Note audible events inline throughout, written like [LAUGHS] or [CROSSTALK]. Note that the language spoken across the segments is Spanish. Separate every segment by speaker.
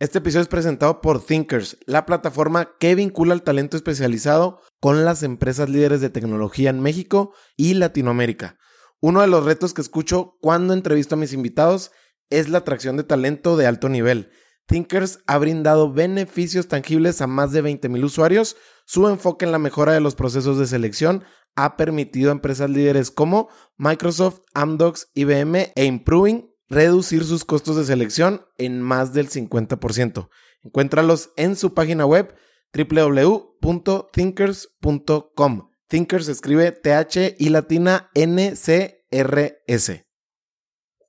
Speaker 1: Este episodio es presentado por Thinkers, la plataforma que vincula el talento especializado con las empresas líderes de tecnología en México y Latinoamérica. Uno de los retos que escucho cuando entrevisto a mis invitados es la atracción de talento de alto nivel. Thinkers ha brindado beneficios tangibles a más de 20.000 usuarios. Su enfoque en la mejora de los procesos de selección ha permitido a empresas líderes como Microsoft, Amdocs, IBM e Improving reducir sus costos de selección en más del 50%. Encuéntralos en su página web www.thinkers.com. Thinkers escribe T-H y latina N-C-R-S.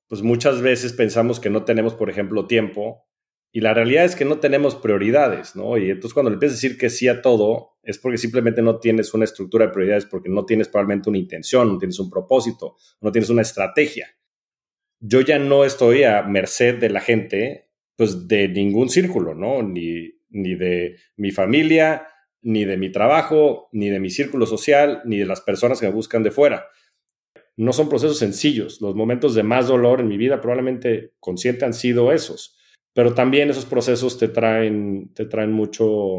Speaker 2: Pues muchas veces pensamos que no tenemos, por ejemplo, tiempo y la realidad es que no tenemos prioridades, ¿no? Y entonces cuando le empiezas a decir que sí a todo, es porque simplemente no tienes una estructura de prioridades, porque no tienes probablemente una intención, no tienes un propósito, no tienes una estrategia yo ya no estoy a merced de la gente, pues de ningún círculo, ¿no? Ni, ni de mi familia, ni de mi trabajo, ni de mi círculo social, ni de las personas que me buscan de fuera. No son procesos sencillos. Los momentos de más dolor en mi vida probablemente consciente han sido esos. Pero también esos procesos te traen, te traen mucho,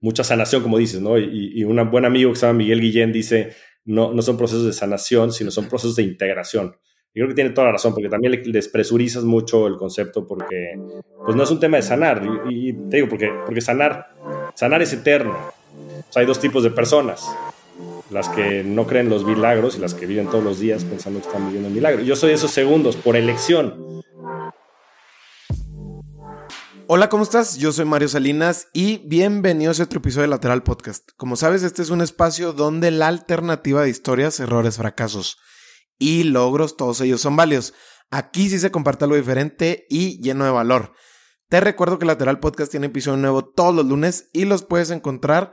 Speaker 2: mucha sanación, como dices, ¿no? Y, y un buen amigo que se llama Miguel Guillén dice, no, no son procesos de sanación, sino son procesos de integración yo creo que tiene toda la razón, porque también le despresurizas mucho el concepto, porque pues no es un tema de sanar. Y, te digo, porque, porque sanar, sanar es eterno. hay dos tipos de personas. Las que no creen los milagros y las que viven todos los días pensando que están viviendo un milagro. Yo soy esos segundos, por elección.
Speaker 1: Hola, ¿cómo estás? Yo soy Mario Salinas y bienvenidos a otro episodio de Lateral Podcast. Como sabes, este es un espacio donde la alternativa de historias, errores, fracasos y logros, todos ellos son válidos. Aquí sí se comparte algo diferente y lleno de valor. Te recuerdo que Lateral Podcast tiene episodio nuevo todos los lunes y los puedes encontrar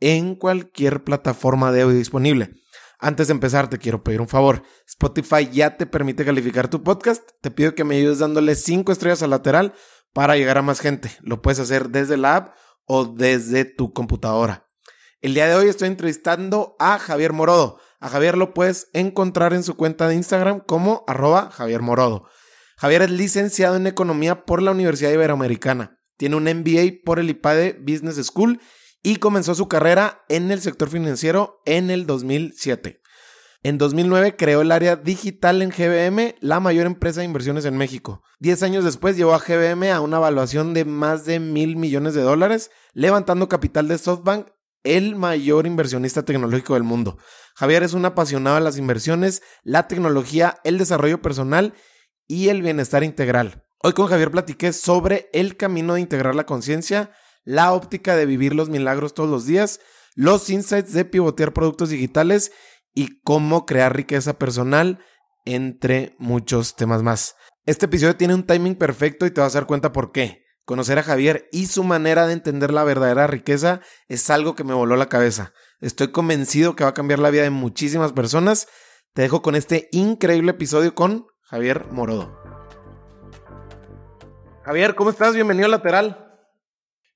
Speaker 1: en cualquier plataforma de audio disponible. Antes de empezar, te quiero pedir un favor. Spotify ya te permite calificar tu podcast. Te pido que me ayudes dándole 5 estrellas a lateral para llegar a más gente. Lo puedes hacer desde la app o desde tu computadora. El día de hoy estoy entrevistando a Javier Morodo. A Javier lo puedes encontrar en su cuenta de Instagram como arroba Javier Morodo. Javier es licenciado en Economía por la Universidad Iberoamericana. Tiene un MBA por el IPADE Business School y comenzó su carrera en el sector financiero en el 2007. En 2009 creó el área digital en GBM, la mayor empresa de inversiones en México. Diez años después llevó a GBM a una evaluación de más de mil millones de dólares, levantando capital de SoftBank el mayor inversionista tecnológico del mundo. Javier es un apasionado de las inversiones, la tecnología, el desarrollo personal y el bienestar integral. Hoy con Javier platiqué sobre el camino de integrar la conciencia, la óptica de vivir los milagros todos los días, los insights de pivotear productos digitales y cómo crear riqueza personal, entre muchos temas más. Este episodio tiene un timing perfecto y te vas a dar cuenta por qué. Conocer a Javier y su manera de entender la verdadera riqueza es algo que me voló la cabeza. Estoy convencido que va a cambiar la vida de muchísimas personas. Te dejo con este increíble episodio con Javier Morodo. Javier, ¿cómo estás? Bienvenido a Lateral.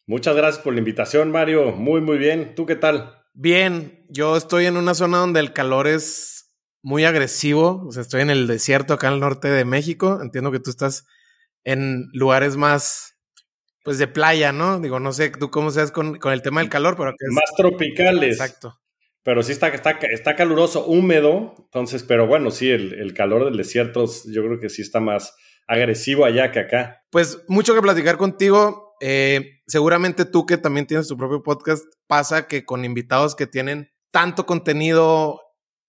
Speaker 2: Muchas gracias por la invitación, Mario. Muy, muy bien. ¿Tú qué tal?
Speaker 1: Bien, yo estoy en una zona donde el calor es muy agresivo. O sea, estoy en el desierto acá en el norte de México. Entiendo que tú estás en lugares más pues de playa, ¿no? Digo, no sé tú cómo seas con, con el tema del calor, pero que
Speaker 2: es... Más tropicales.
Speaker 1: Exacto.
Speaker 2: Pero sí está, está, está caluroso, húmedo, entonces, pero bueno, sí, el, el, calor del desierto yo creo que sí está más agresivo allá que acá.
Speaker 1: Pues mucho que platicar contigo. Eh, seguramente tú que también tienes tu propio podcast, pasa que con invitados que tienen tanto contenido,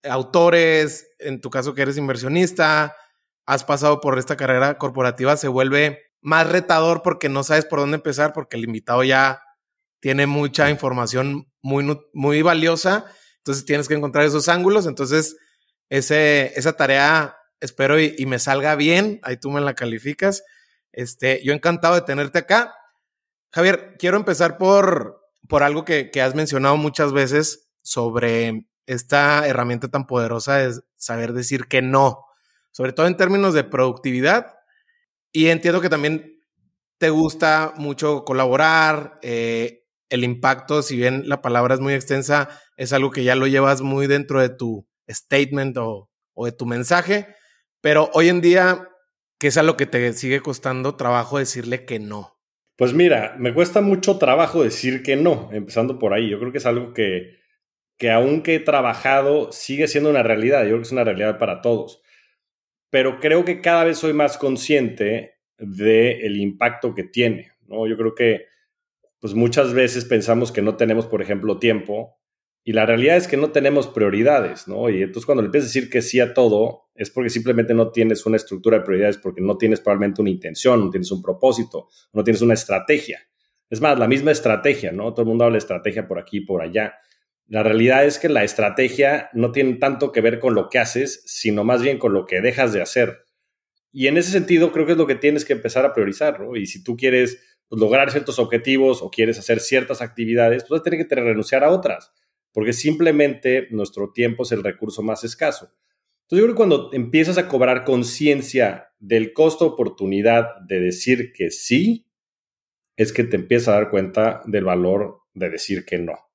Speaker 1: autores, en tu caso que eres inversionista, has pasado por esta carrera corporativa, se vuelve más retador porque no sabes por dónde empezar, porque el invitado ya tiene mucha información muy, muy valiosa, entonces tienes que encontrar esos ángulos, entonces ese, esa tarea espero y, me salga bien, ahí tú me la calificas. Este, yo encantado de tenerte acá. Javier, quiero empezar por, por algo que, que has mencionado muchas veces sobre esta herramienta tan poderosa de saber decir que no, sobre todo en términos de productividad y entiendo que también te gusta mucho colaborar, eh, el impacto, si bien la palabra es muy extensa, es algo que ya lo llevas muy dentro de tu statement o, de tu mensaje, pero hoy en día, ¿qué es algo que te sigue costando trabajo decirle que no?
Speaker 2: Pues mira, me cuesta mucho trabajo decir que no, empezando por ahí. Yo creo que es algo que, que aunque he trabajado, sigue siendo una realidad. Yo creo que es una realidad para todos. Pero creo que cada vez soy más consciente del impacto que tiene. ¿no? Yo creo que pues muchas veces pensamos que no tenemos, por ejemplo, tiempo y la realidad es que no tenemos prioridades, ¿no? Y entonces cuando le empiezas a decir que sí a todo, es porque simplemente no tienes una estructura de prioridades, porque no tienes probablemente una intención, no tienes un propósito, no tienes una estrategia. Es más, la misma estrategia, ¿no? Todo el mundo habla de estrategia por aquí y por allá. La realidad es que la estrategia no tiene tanto que ver con lo que haces, sino más bien con lo que dejas de hacer. Y en ese sentido creo que es lo que tienes que empezar a priorizar, ¿no? Y si tú quieres pues, lograr ciertos objetivos o quieres hacer ciertas actividades, pues vas a tener que renunciar a otras porque simplemente nuestro tiempo es el recurso más escaso. Entonces yo creo que cuando empiezas a cobrar conciencia del costo-oportunidad de decir que sí, es que te empiezas a dar cuenta del valor de decir que no.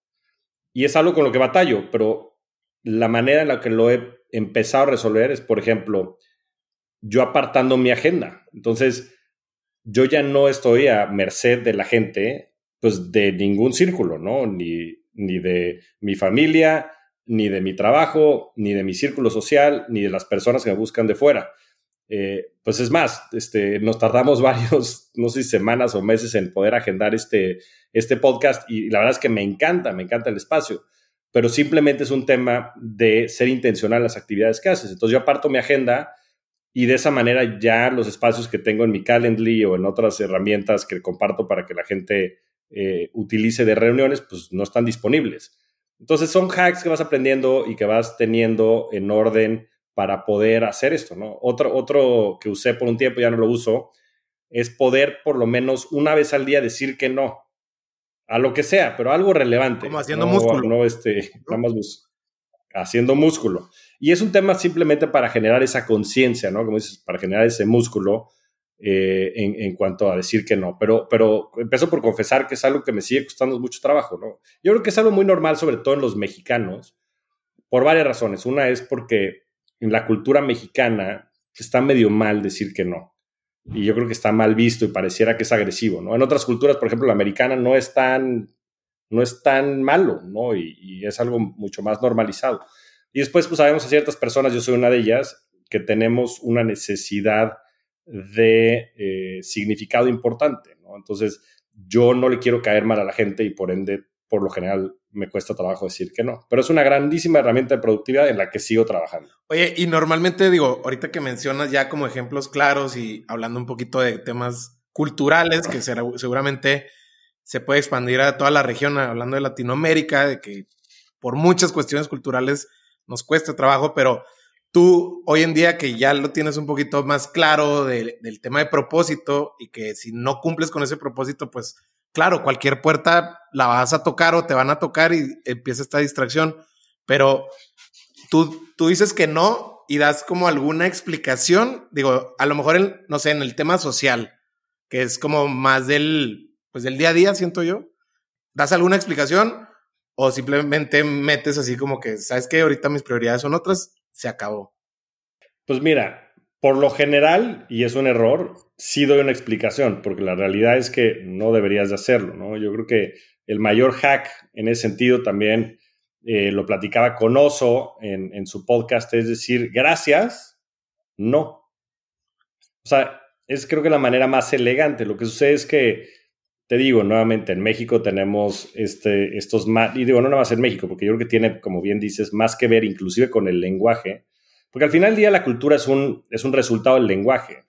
Speaker 2: Y es algo con lo que batallo, pero la manera en la que lo he empezado a resolver es, por ejemplo, yo apartando mi agenda. Entonces, yo ya no estoy a merced de la gente, pues de ningún círculo, ¿no? Ni ni de mi familia, ni de mi trabajo, ni de mi círculo social, ni de las personas que me buscan de fuera. Eh, pues es más, este, nos tardamos [LAUGHS] varios, no sé, semanas o meses en poder agendar este, este podcast y la verdad es que me encanta, me encanta el espacio, pero simplemente es un tema de ser intencional en las actividades que haces. Entonces yo aparto mi agenda y de esa manera ya los espacios que tengo en mi Calendly o en otras herramientas que comparto para que la gente eh, utilice de reuniones, pues no están disponibles. Entonces son hacks que vas aprendiendo y que vas teniendo en orden para poder hacer esto, ¿no? Otro, otro que usé por un tiempo, ya no lo uso, es poder por lo menos una vez al día decir que no a lo que sea, pero algo relevante.
Speaker 1: Como haciendo músculo.
Speaker 2: No, este, [LAUGHS] haciendo músculo. Y es un tema simplemente para generar esa conciencia, ¿no? Como dices, para generar ese músculo eh, en, cuanto a decir que no. Pero, pero empiezo por confesar que es algo que me sigue costando mucho trabajo, ¿no? Yo creo que es algo muy normal, sobre todo en los mexicanos, por varias razones. Una es porque en la cultura mexicana está medio mal decir que no. Y yo creo que está mal visto y pareciera que es agresivo, ¿no? En otras culturas, por ejemplo, la americana no es tan, no es tan malo, ¿no? Y, es algo mucho más normalizado. Y después, pues sabemos a ciertas personas, yo soy una de ellas, que tenemos una necesidad de eh, significado importante, ¿no? Entonces, yo no le quiero caer mal a la gente y por ende, por lo general, me cuesta trabajo decir que no. Pero es una grandísima herramienta de productividad en la que sigo trabajando.
Speaker 1: Oye, y normalmente digo, ahorita que mencionas ya como ejemplos claros y hablando un poquito de temas culturales, que seguramente se puede expandir a toda la región, hablando de Latinoamérica, de que por muchas cuestiones culturales nos cuesta trabajo, pero tú hoy en día que ya lo tienes un poquito más claro del tema de propósito y que si no cumples con ese propósito, pues claro, cualquier puerta la vas a tocar o te van a tocar y empieza esta distracción, pero tú, tú dices que no y das como alguna explicación, digo, a lo mejor, no sé, en el tema social, que es como más del, pues del día a día, siento yo, das alguna explicación o simplemente metes así como que, ¿sabes que Ahorita mis prioridades son otras se acabó?
Speaker 2: Pues mira, por lo general, y es un error, sí doy una explicación, porque la realidad es que no deberías de hacerlo, ¿no? Yo creo que el mayor hack en ese sentido también eh, lo platicaba con Oso en, en su podcast, es decir, gracias, no. O sea, es creo que la manera más elegante. Lo que sucede es que, te digo nuevamente, en México tenemos este, estos y digo no nada más en México, porque yo creo que tiene, como bien dices, más que ver inclusive con el lenguaje, porque al final del día la cultura es un, es un resultado del lenguaje.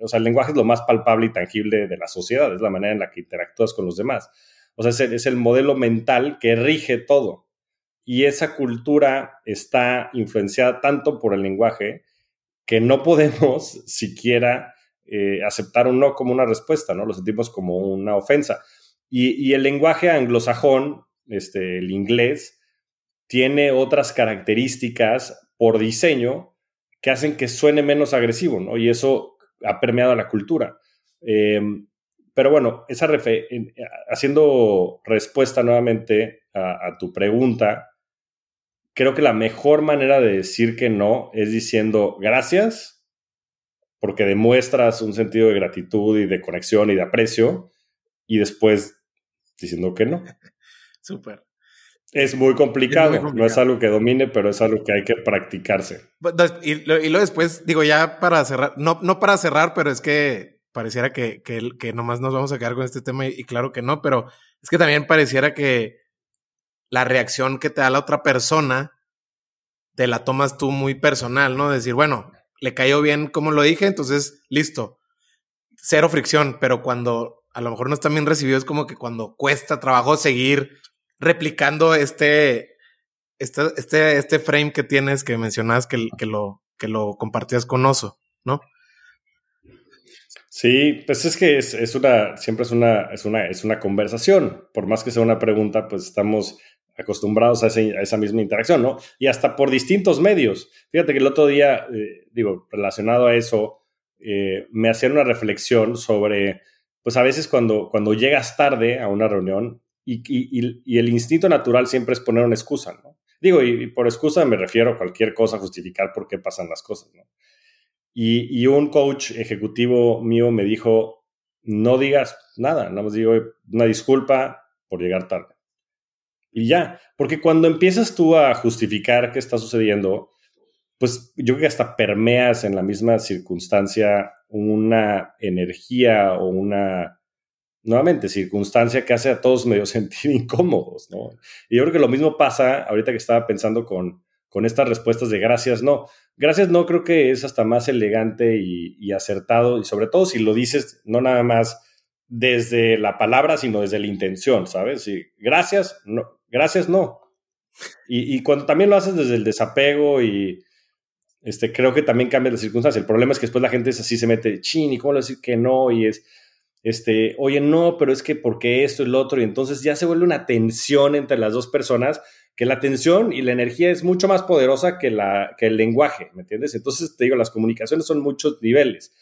Speaker 2: o sea, el lenguaje es lo más palpable y tangible de la sociedad, es la manera en la que interactúas con los demás. O sea, es el, es el modelo mental que rige todo. Y esa cultura está influenciada tanto por el lenguaje que no podemos [LAUGHS] siquiera eh, aceptar un no como una respuesta, ¿no? Lo sentimos como una ofensa. Y, y el lenguaje anglosajón, este, el inglés, tiene otras características por diseño que hacen que suene menos agresivo, ¿no? Y eso ha permeado la cultura. Em, pero bueno, esa haciendo respuesta nuevamente a, tu pregunta, creo que la mejor manera de decir que no es diciendo gracias, porque demuestras un sentido de gratitud y de conexión y de aprecio, y después diciendo que no. [LAUGHS]
Speaker 1: Súper.
Speaker 2: Es muy, complicado. no es algo que domine, pero es algo que hay que practicarse.
Speaker 1: Y, luego después, digo, ya para cerrar, no, no para cerrar, pero es que pareciera que, que, que nomás nos vamos a quedar con este tema y, claro que no, pero es que también pareciera que la reacción que te da la otra persona te la tomas tú muy personal, ¿no? Decir, bueno, le cayó bien como lo dije, entonces listo, cero fricción, pero cuando a lo mejor no está bien recibido es como que cuando cuesta trabajo seguir replicando este, este, este, este frame que tienes que mencionas que, que, lo, que lo compartías con Oso, ¿no?
Speaker 2: Sí, pues es que es, es, una, siempre es una, es una, es una conversación. Por más que sea una pregunta, pues estamos acostumbrados a, esa misma interacción, ¿no? Y hasta por distintos medios. Fíjate que el otro día, eh, digo, relacionado a eso, eh, me hacían una reflexión sobre, pues a veces cuando, cuando llegas tarde a una reunión, y, el instinto natural siempre es poner una excusa. Digo, y, por excusa me refiero a cualquier cosa, justificar por qué pasan las cosas. Y, un coach ejecutivo mío me dijo, no digas nada, nada más digo una disculpa por llegar tarde. Y ya, porque cuando empiezas tú a justificar qué está sucediendo, pues yo creo que hasta permeas en la misma circunstancia una energía o una nuevamente, circunstancia que hace a todos medio [LAUGHS] sentir incómodos, ¿no? Y yo creo que lo mismo pasa ahorita que estaba pensando con, con estas respuestas de gracias, no. Gracias, no, creo que es hasta más elegante y, acertado, y sobre todo si lo dices no nada más desde la palabra, sino desde la intención, ¿sabes? Y gracias, no, gracias, no. Y, cuando también lo haces desde el desapego y, este, creo que también cambia la circunstancia. El problema es que después la gente es así, se mete, chin, ¿y cómo le decir que no? Y es, este, oye, no, pero es que porque esto y lo otro, y entonces ya se vuelve una tensión entre las dos personas, que la tensión y la energía es mucho más poderosa que, la, que el lenguaje, ¿me entiendes? Entonces, te digo, las comunicaciones son muchos niveles.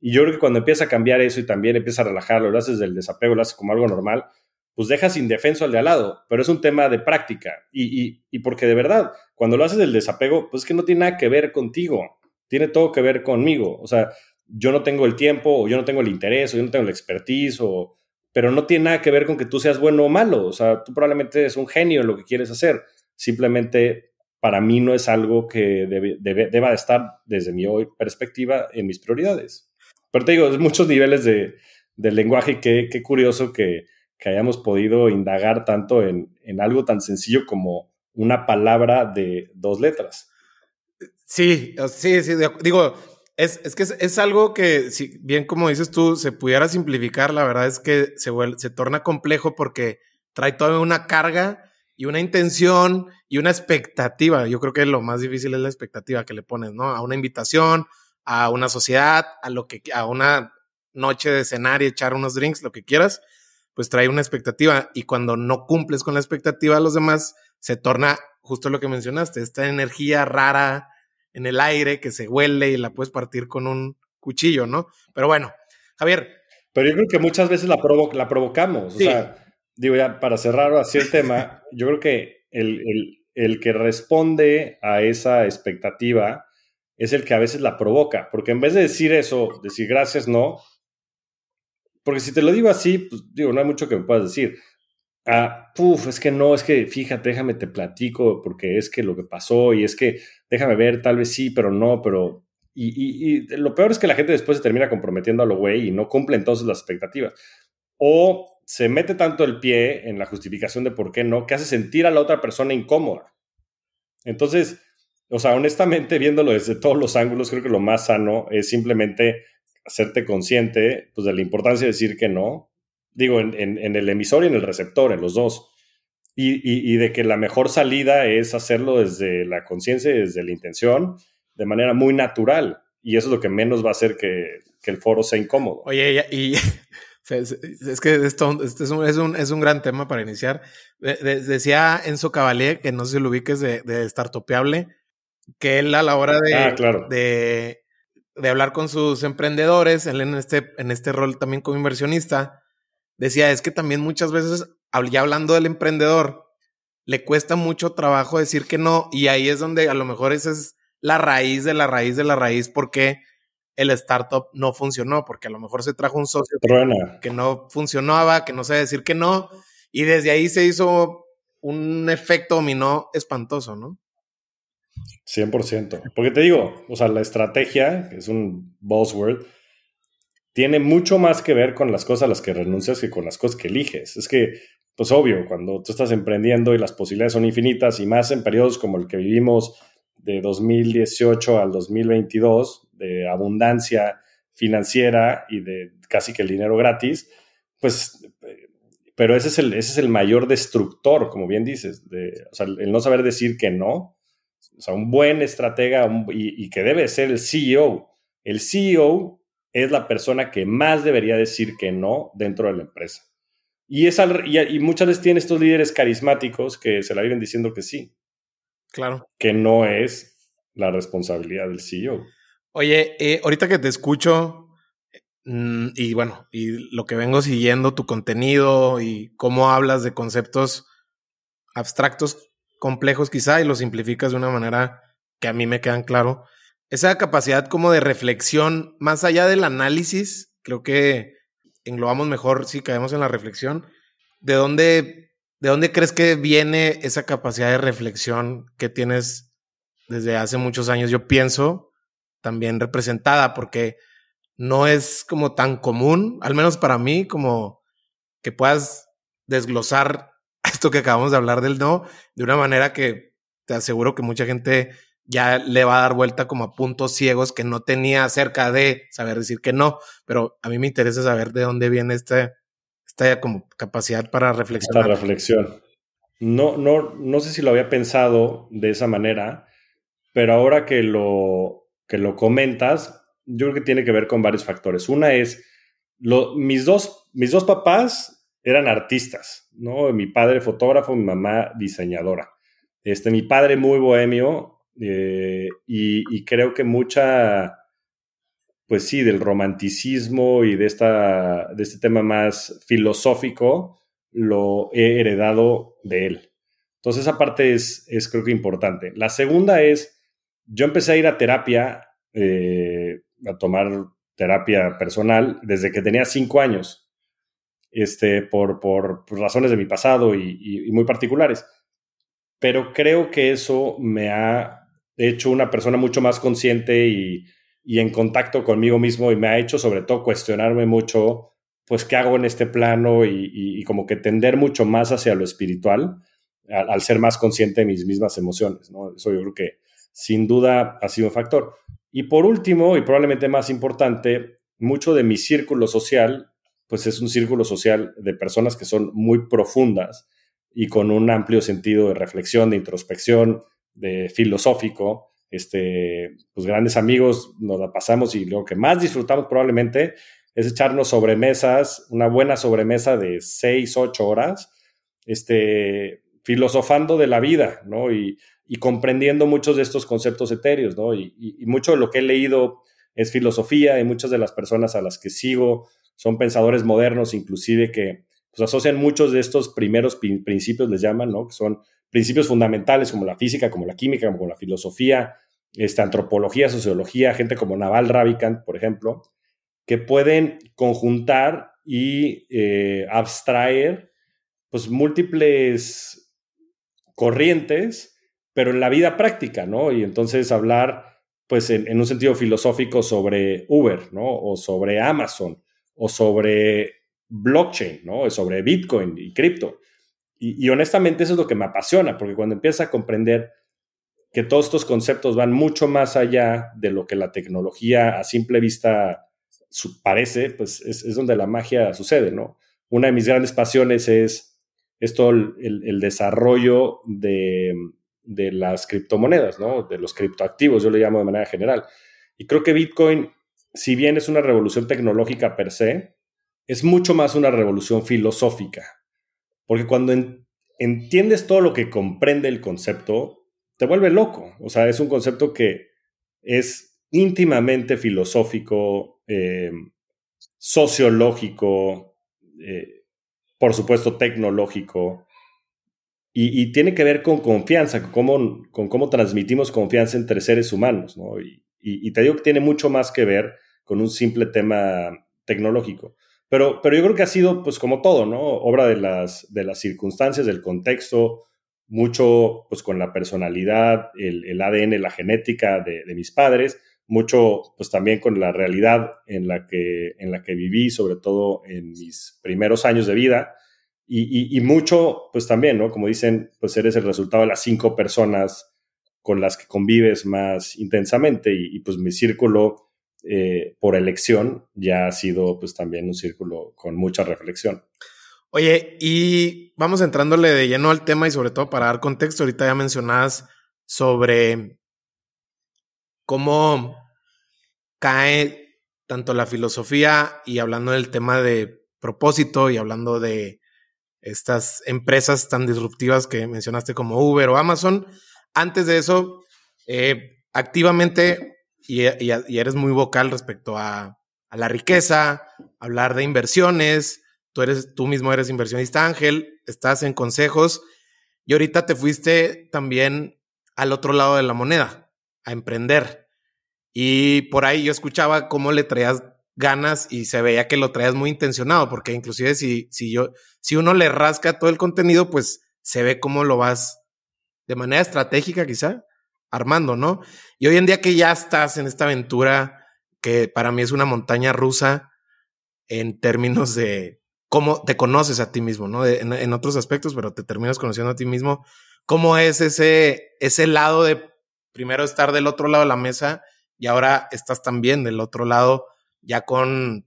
Speaker 2: Y yo creo que cuando empieza a cambiar eso y también empieza a relajarlo, lo haces del desapego, lo haces como algo normal, pues dejas indefenso al de al lado, pero es un tema de práctica. Y, y, y porque de verdad, cuando lo haces del desapego, pues es que no tiene nada que ver contigo, tiene todo que ver conmigo. O sea, yo no tengo el tiempo o yo no tengo el interés o yo no tengo la expertise o pero no tiene nada que ver con que tú seas bueno o malo, o sea, tú probablemente eres un genio en lo que quieres hacer, simplemente para mí no es algo que deba de estar desde mi hoy perspectiva en mis prioridades. Pero te digo, es muchos niveles de, lenguaje y qué, qué curioso que, que, hayamos podido indagar tanto en, en algo tan sencillo como una palabra de dos letras.
Speaker 1: Sí, sí, sí, digo, es, es que es, algo que, si bien como dices tú, se pudiera simplificar, la verdad es que se, se torna complejo porque trae toda una carga y una intención y una expectativa. Yo creo que lo más difícil es la expectativa que le pones, ¿no? A una invitación, a una sociedad, a lo que, a una noche de cenar y echar unos drinks, lo que quieras, pues trae una expectativa. Y cuando no cumples con la expectativa de los demás, se torna justo lo que mencionaste, esta energía rara, en el aire que se huele y la puedes partir con un cuchillo, ¿no? Pero bueno, Javier.
Speaker 2: Pero yo creo que muchas veces la, la provocamos. O sea, digo ya, para cerrar así el [LAUGHS] tema, yo creo que el, el, el que responde a esa expectativa es el que a veces la provoca. Porque en vez de decir eso, decir gracias, no. Porque si te lo digo así, pues digo, no hay mucho que me puedas decir. Ah, puf, es que no, es que fíjate, déjame te platico, porque es que lo que pasó y es que déjame ver, tal vez sí, pero no, pero... Y, lo peor es que la gente después se termina comprometiendo a lo güey y no cumple entonces las expectativas. O se mete tanto el pie en la justificación de por qué no, que hace sentir a la otra persona incómoda. Entonces, o sea, honestamente, viéndolo desde todos los ángulos, creo que lo más sano es simplemente hacerte consciente pues, de la importancia de decir que no, digo, en, el emisor y en el receptor, en los dos. Y, de que la mejor salida es hacerlo desde la conciencia y desde la intención, de manera muy natural. Y eso es lo que menos va a hacer que, el foro sea incómodo.
Speaker 1: Oye, y [LAUGHS] es que esto, este es, un, es, un, es, un, gran tema para iniciar. decía Enzo Cavalier, que no sé si lo ubiques de, de Startupeable, que él a la hora de,
Speaker 2: ah, claro.
Speaker 1: de, de, hablar con sus emprendedores, él en este, en este rol también como inversionista, decía, es que también muchas veces, ya hablando del emprendedor, le cuesta mucho trabajo decir que no, y ahí es donde a lo mejor esa es la raíz de la raíz de la raíz, porque el startup no funcionó, porque a lo mejor se trajo un socio que no funcionaba, que no sabe decir que no, y desde ahí se hizo un efecto dominó espantoso, ¿no?
Speaker 2: 100%. Porque te digo, o sea, la estrategia, que es un buzzword, tiene mucho más que ver con las cosas a las que renuncias que con las cosas que eliges. Es que, pues obvio, cuando tú estás emprendiendo y las posibilidades son infinitas y más en periodos como el que vivimos de 2018 al 2022, de abundancia financiera y de casi que el dinero gratis, pues pero ese es el, ese es el mayor destructor, como bien dices, de, o sea, el no saber decir que no. O sea, un buen estratega y, que debe ser el CEO. El CEO es la persona que más debería decir que no dentro de la empresa. Y, es y, muchas veces tiene estos líderes carismáticos que se la viven diciendo que sí.
Speaker 1: Claro.
Speaker 2: Que no es la responsabilidad del CEO.
Speaker 1: Oye, eh, ahorita que te escucho, Mm, y bueno, y lo que vengo siguiendo, tu contenido y cómo hablas de conceptos abstractos, complejos quizá, y los simplificas de una manera que a mí me quedan claro. Esa capacidad como de reflexión, más allá del análisis, creo que englobamos mejor si caemos en la reflexión. ¿De dónde, ¿De dónde crees que viene esa capacidad de reflexión que tienes desde hace muchos años? Yo pienso también representada, porque no es como tan común, al menos para mí, como que puedas desglosar [LAUGHS] esto que acabamos de hablar del no de una manera que te aseguro que mucha gente ya le va a dar vuelta como a puntos ciegos que no tenía acerca de saber decir que no, pero a mí me interesa saber de dónde viene esta como capacidad para reflexionar.
Speaker 2: Esta reflexión. No, no, no sé si lo había pensado de esa manera, pero ahora que lo, que lo comentas, yo creo que tiene que ver con varios factores. Una es, mis, dos, mis dos papás eran artistas, ¿no? Mi padre fotógrafo, mi mamá diseñadora. Este, mi padre muy bohemio eh, y, creo que mucha, pues sí, del romanticismo y de, esta, de este tema más filosófico lo he heredado de él. Entonces esa parte es, es creo que importante. La segunda es, yo empecé a ir a terapia eh, a tomar terapia personal desde que tenía cinco años, este, por, por, razones de mi pasado y, muy particulares. Pero creo que eso me ha hecho una persona mucho más consciente y, en contacto conmigo mismo y me ha hecho sobre todo cuestionarme mucho, pues, qué hago en este plano y, como que tender mucho más hacia lo espiritual al, al, ser más consciente de mis mismas emociones, ¿no? Eso yo creo que sin duda ha sido un factor. Y por último, y probablemente más importante, mucho de mi círculo social, pues es un círculo social de personas que son muy profundas y con un amplio sentido de reflexión, de introspección, de filosófico. Este, pues grandes amigos nos la pasamos y lo que más disfrutamos probablemente es echarnos sobremesas, una buena sobremesa de seis, ocho horas, este, filosofando de la vida, ¿no? Y y comprendiendo muchos de estos conceptos etéreos, ¿no? Y, mucho de lo que he leído es filosofía y muchas de las personas a las que sigo son pensadores modernos, inclusive que pues, asocian muchos de estos primeros principios, les llaman, ¿no? Que son principios fundamentales como la física, como la química, como la filosofía, esta antropología, sociología, gente como Naval Ravikant, por ejemplo, que pueden conjuntar y eh, abstraer pues múltiples corrientes pero en la vida práctica, ¿no? Y entonces hablar, pues, en, un sentido filosófico sobre Uber, ¿no? O sobre Amazon, o sobre blockchain, ¿no? Sobre Bitcoin y cripto. Y, honestamente eso es lo que me apasiona, porque cuando empiezas a comprender que todos estos conceptos van mucho más allá de lo que la tecnología a simple vista parece, pues es, donde la magia sucede, ¿no? Una de mis grandes pasiones es esto, el desarrollo de, de las criptomonedas, ¿no? De los criptoactivos, yo le llamo de manera general. Y creo que Bitcoin, si bien es una revolución tecnológica per se, es mucho más una revolución filosófica. Porque cuando entiendes todo lo que comprende el concepto, te vuelve loco. O sea, es un concepto que es íntimamente filosófico, eh, sociológico, eh, por supuesto tecnológico, y, tiene que ver con confianza, con cómo, con cómo transmitimos confianza entre seres humanos, ¿no? Y, te digo que tiene mucho más que ver con un simple tema tecnológico. Pero, pero yo creo que ha sido, pues como todo, ¿no? Obra de las, de las circunstancias, del contexto, mucho pues con la personalidad, el, ADN, la genética de, mis padres, mucho pues también con la realidad en la que, en la que viví, sobre todo en mis primeros años de vida, y, mucho pues también, ¿no? Como dicen, pues eres el resultado de las cinco personas con las que convives más intensamente y, pues mi círculo eh, por elección ya ha sido pues también un círculo con mucha reflexión.
Speaker 1: Oye, y vamos entrándole de lleno al tema y sobre todo para dar contexto, ahorita ya mencionabas sobre cómo cae tanto la filosofía y hablando del tema de propósito y hablando de estas empresas tan disruptivas que mencionaste como Uber o Amazon. Antes de eso, eh, activamente, y, eres muy vocal respecto a, a la riqueza, hablar de inversiones, tú eres, tú mismo eres inversionista ángel, estás en consejos y ahorita te fuiste también al otro lado de la moneda, a emprender. Y por ahí yo escuchaba cómo le traías ganas y se veía que lo traías muy intencionado, porque inclusive si, si yo, si uno le rasca todo el contenido, pues se ve cómo lo vas de manera estratégica quizá armando, ¿no? Y hoy en día que ya estás en esta aventura que para mí es una montaña rusa en términos de cómo te conoces a ti mismo, ¿no? en, otros aspectos, pero te terminas conociendo a ti mismo. ¿Cómo es ese, ese lado de primero estar del otro lado de la mesa y ahora estás también del otro lado ya con,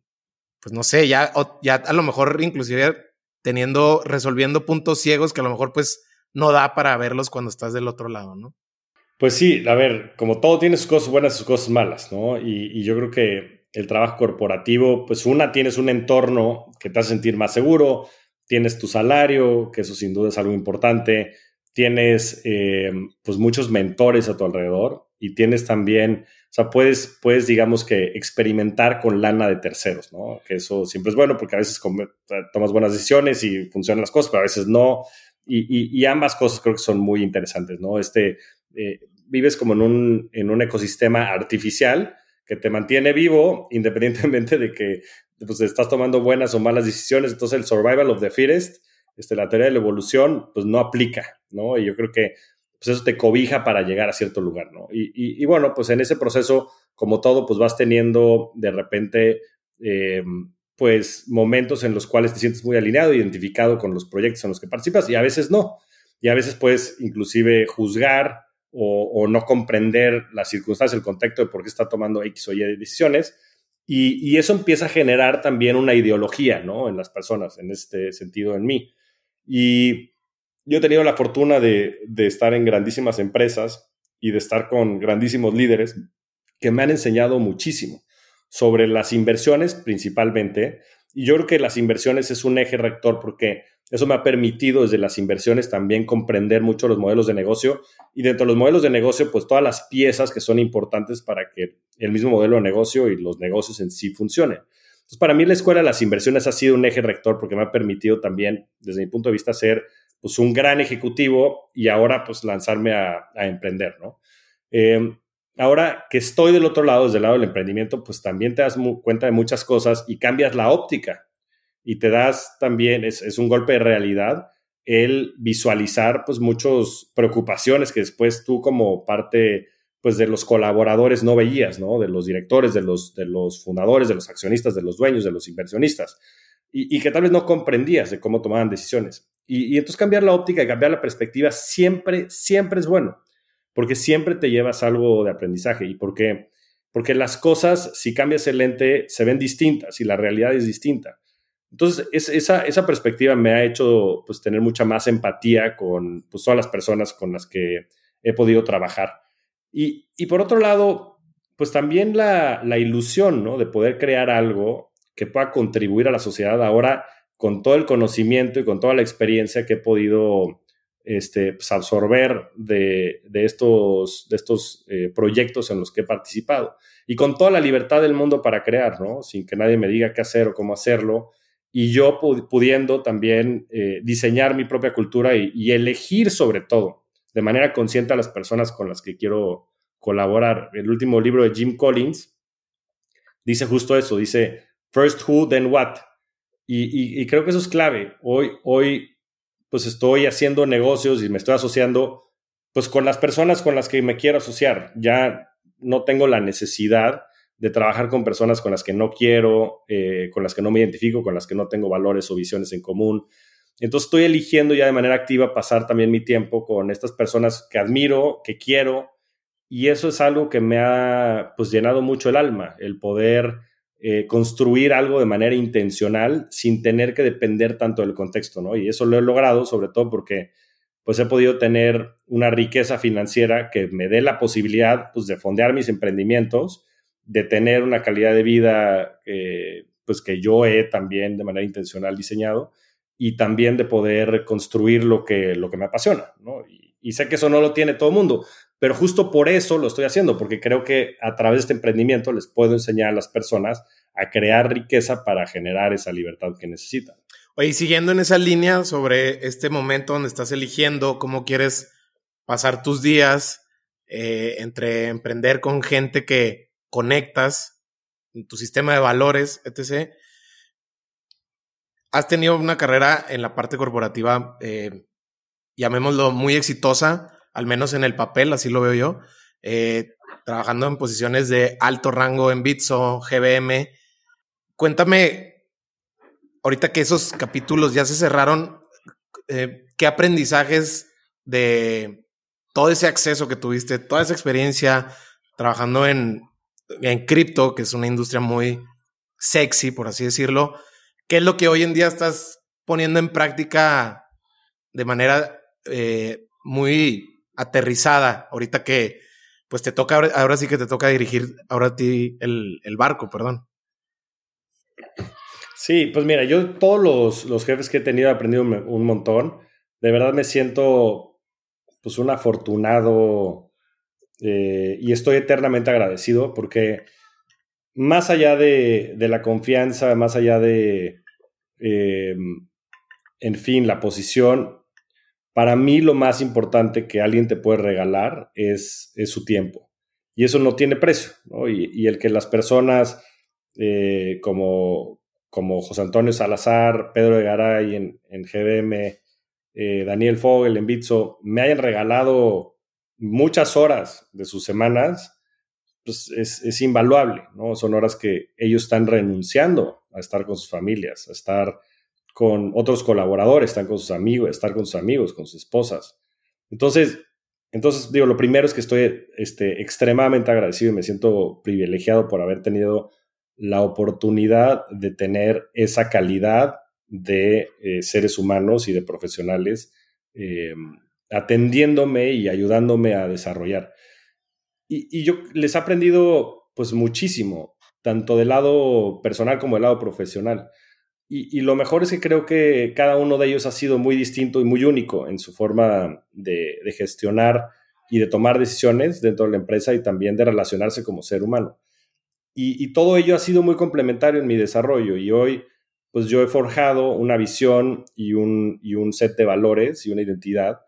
Speaker 1: pues no sé, ya, ya a lo mejor inclusive teniendo, resolviendo puntos ciegos que a lo mejor pues no da para verlos cuando estás del otro lado, ¿no?
Speaker 2: Pues sí, a ver, como todo tiene sus cosas buenas y sus cosas malas, ¿no? y yo creo que el trabajo corporativo, pues una, tienes un entorno que te hace sentir más seguro, tienes tu salario, que eso sin duda es algo importante, tienes eh, pues muchos mentores a tu alrededor y tienes también, o sea, puedes, puedes digamos que experimentar con lana de terceros, ¿no? Que eso siempre es bueno porque a veces tomas buenas decisiones y funcionan las cosas, pero a veces no. Y, ambas cosas creo que son muy interesantes, ¿no? Este, eh, vives como en un, en un ecosistema artificial que te mantiene vivo [LAUGHS] independientemente de que pues, estás tomando buenas o malas decisiones. Entonces el survival of the fittest, este, la teoría de la evolución, pues no aplica, ¿no? Y yo creo que pues, eso te cobija para llegar a cierto lugar, ¿no? Y, bueno, pues en ese proceso, como todo, pues vas teniendo de repente, eh, pues momentos en los cuales te sientes muy alineado, identificado con los proyectos en los que participas y a veces no. Y a veces puedes inclusive juzgar o, no comprender las circunstancias, el contexto de por qué está tomando X o Y decisiones. Y, eso empieza a generar también una ideología, ¿no? En las personas, en este sentido, en mí. Y yo he tenido la fortuna de, de estar en grandísimas empresas y de estar con grandísimos líderes que me han enseñado muchísimo sobre las inversiones principalmente. Y yo creo que las inversiones es un eje rector porque eso me ha permitido desde las inversiones también comprender mucho los modelos de negocio y dentro de los modelos de negocio, pues todas las piezas que son importantes para que el mismo modelo de negocio y los negocios en sí funcionen. Entonces, para mí la escuela de las inversiones ha sido un eje rector porque me ha permitido también, desde mi punto de vista, ser pues un gran ejecutivo y ahora pues lanzarme a, emprender, ¿no? Em, ahora que estoy del otro lado, desde el lado del emprendimiento, pues también te das cuenta de muchas cosas y cambias la óptica y te das también, es, un golpe de realidad, el visualizar pues muchas preocupaciones que después tú como parte pues de los colaboradores no veías, ¿no? De los directores, de los, de los fundadores, de los accionistas, de los dueños, de los inversionistas. Y, que tal vez no comprendías de cómo tomaban decisiones. Y, y, entonces cambiar la óptica y cambiar la perspectiva siempre, siempre es bueno, porque siempre te llevas algo de aprendizaje y porque, porque las cosas, si cambias el lente, se ven distintas y la realidad es distinta. Entonces, esa, esa, perspectiva me ha hecho pues, tener mucha más empatía con pues, todas las personas con las que he podido trabajar. Y, y por otro lado, pues también la, la, ilusión ¿no? de poder crear algo que pueda contribuir a la sociedad ahora con todo el conocimiento y con toda la experiencia que he podido este, pues, absorber de, de, estos, de estos eh, proyectos en los que he participado. Y con toda la libertad del mundo para crear, ¿no? Sin que nadie me diga qué hacer o cómo hacerlo y yo pudiendo también eh, diseñar mi propia cultura y, elegir sobre todo de manera consciente a las personas con las que quiero colaborar. El último libro de Jim Collins dice justo eso, dice first who, then what. Y, creo que eso es clave. Hoy, hoy, pues estoy haciendo negocios y me estoy asociando, pues con las personas con las que me quiero asociar. Ya no tengo la necesidad de trabajar con personas con las que no quiero, eh, con las que no me identifico, con las que no tengo valores o visiones en común. Entonces estoy eligiendo ya de manera activa pasar también mi tiempo con estas personas que admiro, que quiero, y eso es algo que me ha pues llenado mucho el alma, el poder eh, construir algo de manera intencional sin tener que depender tanto del contexto, ¿no? Y eso lo he logrado sobre todo porque pues he podido tener una riqueza financiera que me dé la posibilidad pues de fondear mis emprendimientos, de tener una calidad de vida eh, pues que yo he también de manera intencional diseñado y también de poder construir lo que, lo que me apasiona, ¿no? Y, sé que eso no lo tiene todo el mundo, pero justo por eso lo estoy haciendo, porque creo que a través de este emprendimiento les puedo enseñar a las personas a crear riqueza para generar esa libertad que necesitan.
Speaker 1: Oye, siguiendo en esa línea sobre este momento donde estás eligiendo cómo quieres pasar tus días eh, entre emprender con gente que conectas, tu sistema de valores, etc. Has tenido una carrera en la parte corporativa, eh, llamémoslo muy exitosa, al menos en el papel, así lo veo yo, eh, trabajando en posiciones de alto rango en Bitso, GBM. Cuéntame, ahorita que esos capítulos ya se cerraron, eh, ¿qué aprendizajes de todo ese acceso que tuviste, toda esa experiencia trabajando en, en cripto, que es una industria muy sexy, por así decirlo, ¿qué es lo que hoy en día estás poniendo en práctica de manera eh, muy aterrizada, ahorita que pues te toca, ahora, sí que te toca dirigir ahora a ti el, barco, perdón.
Speaker 2: Sí, pues mira, yo todos los, jefes que he tenido he aprendido un montón. De verdad me siento pues un afortunado eh, y estoy eternamente agradecido porque más allá de, la confianza, más allá de, eh, en fin, la posición, para mí lo más importante que alguien te puede regalar es, su tiempo. Y eso no tiene precio. Y, el que las personas eh, como, como José Antonio Salazar, Pedro de Garay en, GBM, eh, Daniel Fogel en Bitso, me hayan regalado muchas horas de sus semanas, pues es, es, invaluable, ¿no? Son horas que ellos están renunciando a estar con sus familias, a estar con otros colaboradores, están con sus amigos, estar con sus amigos, con sus esposas. Entonces, entonces digo, lo primero es que estoy este, extremadamente agradecido y me siento privilegiado por haber tenido la oportunidad de tener esa calidad de eh, seres humanos y de profesionales eh, atendiéndome y ayudándome a desarrollar. Y, y, yo les he aprendido pues muchísimo, tanto del lado personal como del lado profesional. Y, lo mejor es que creo que cada uno de ellos ha sido muy distinto y muy único en su forma de, gestionar y de tomar decisiones dentro de la empresa y también de relacionarse como ser humano. Y, todo ello ha sido muy complementario en mi desarrollo y hoy pues yo he forjado una visión y un, un set de valores y una identidad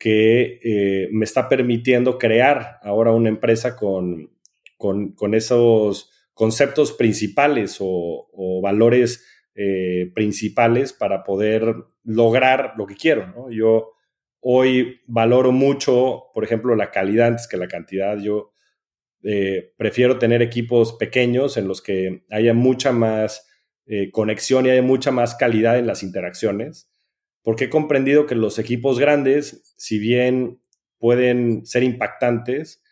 Speaker 2: que eh, me está permitiendo crear ahora una empresa con, con, esos conceptos principales o, valores eh, principales para poder lograr lo que quiero. Yo hoy valoro mucho, por ejemplo, la calidad antes que la cantidad. Yo eh, prefiero tener equipos pequeños en los que haya mucha más conexión y haya mucha más calidad en las interacciones, porque he comprendido que los equipos grandes, si bien pueden ser impactantes,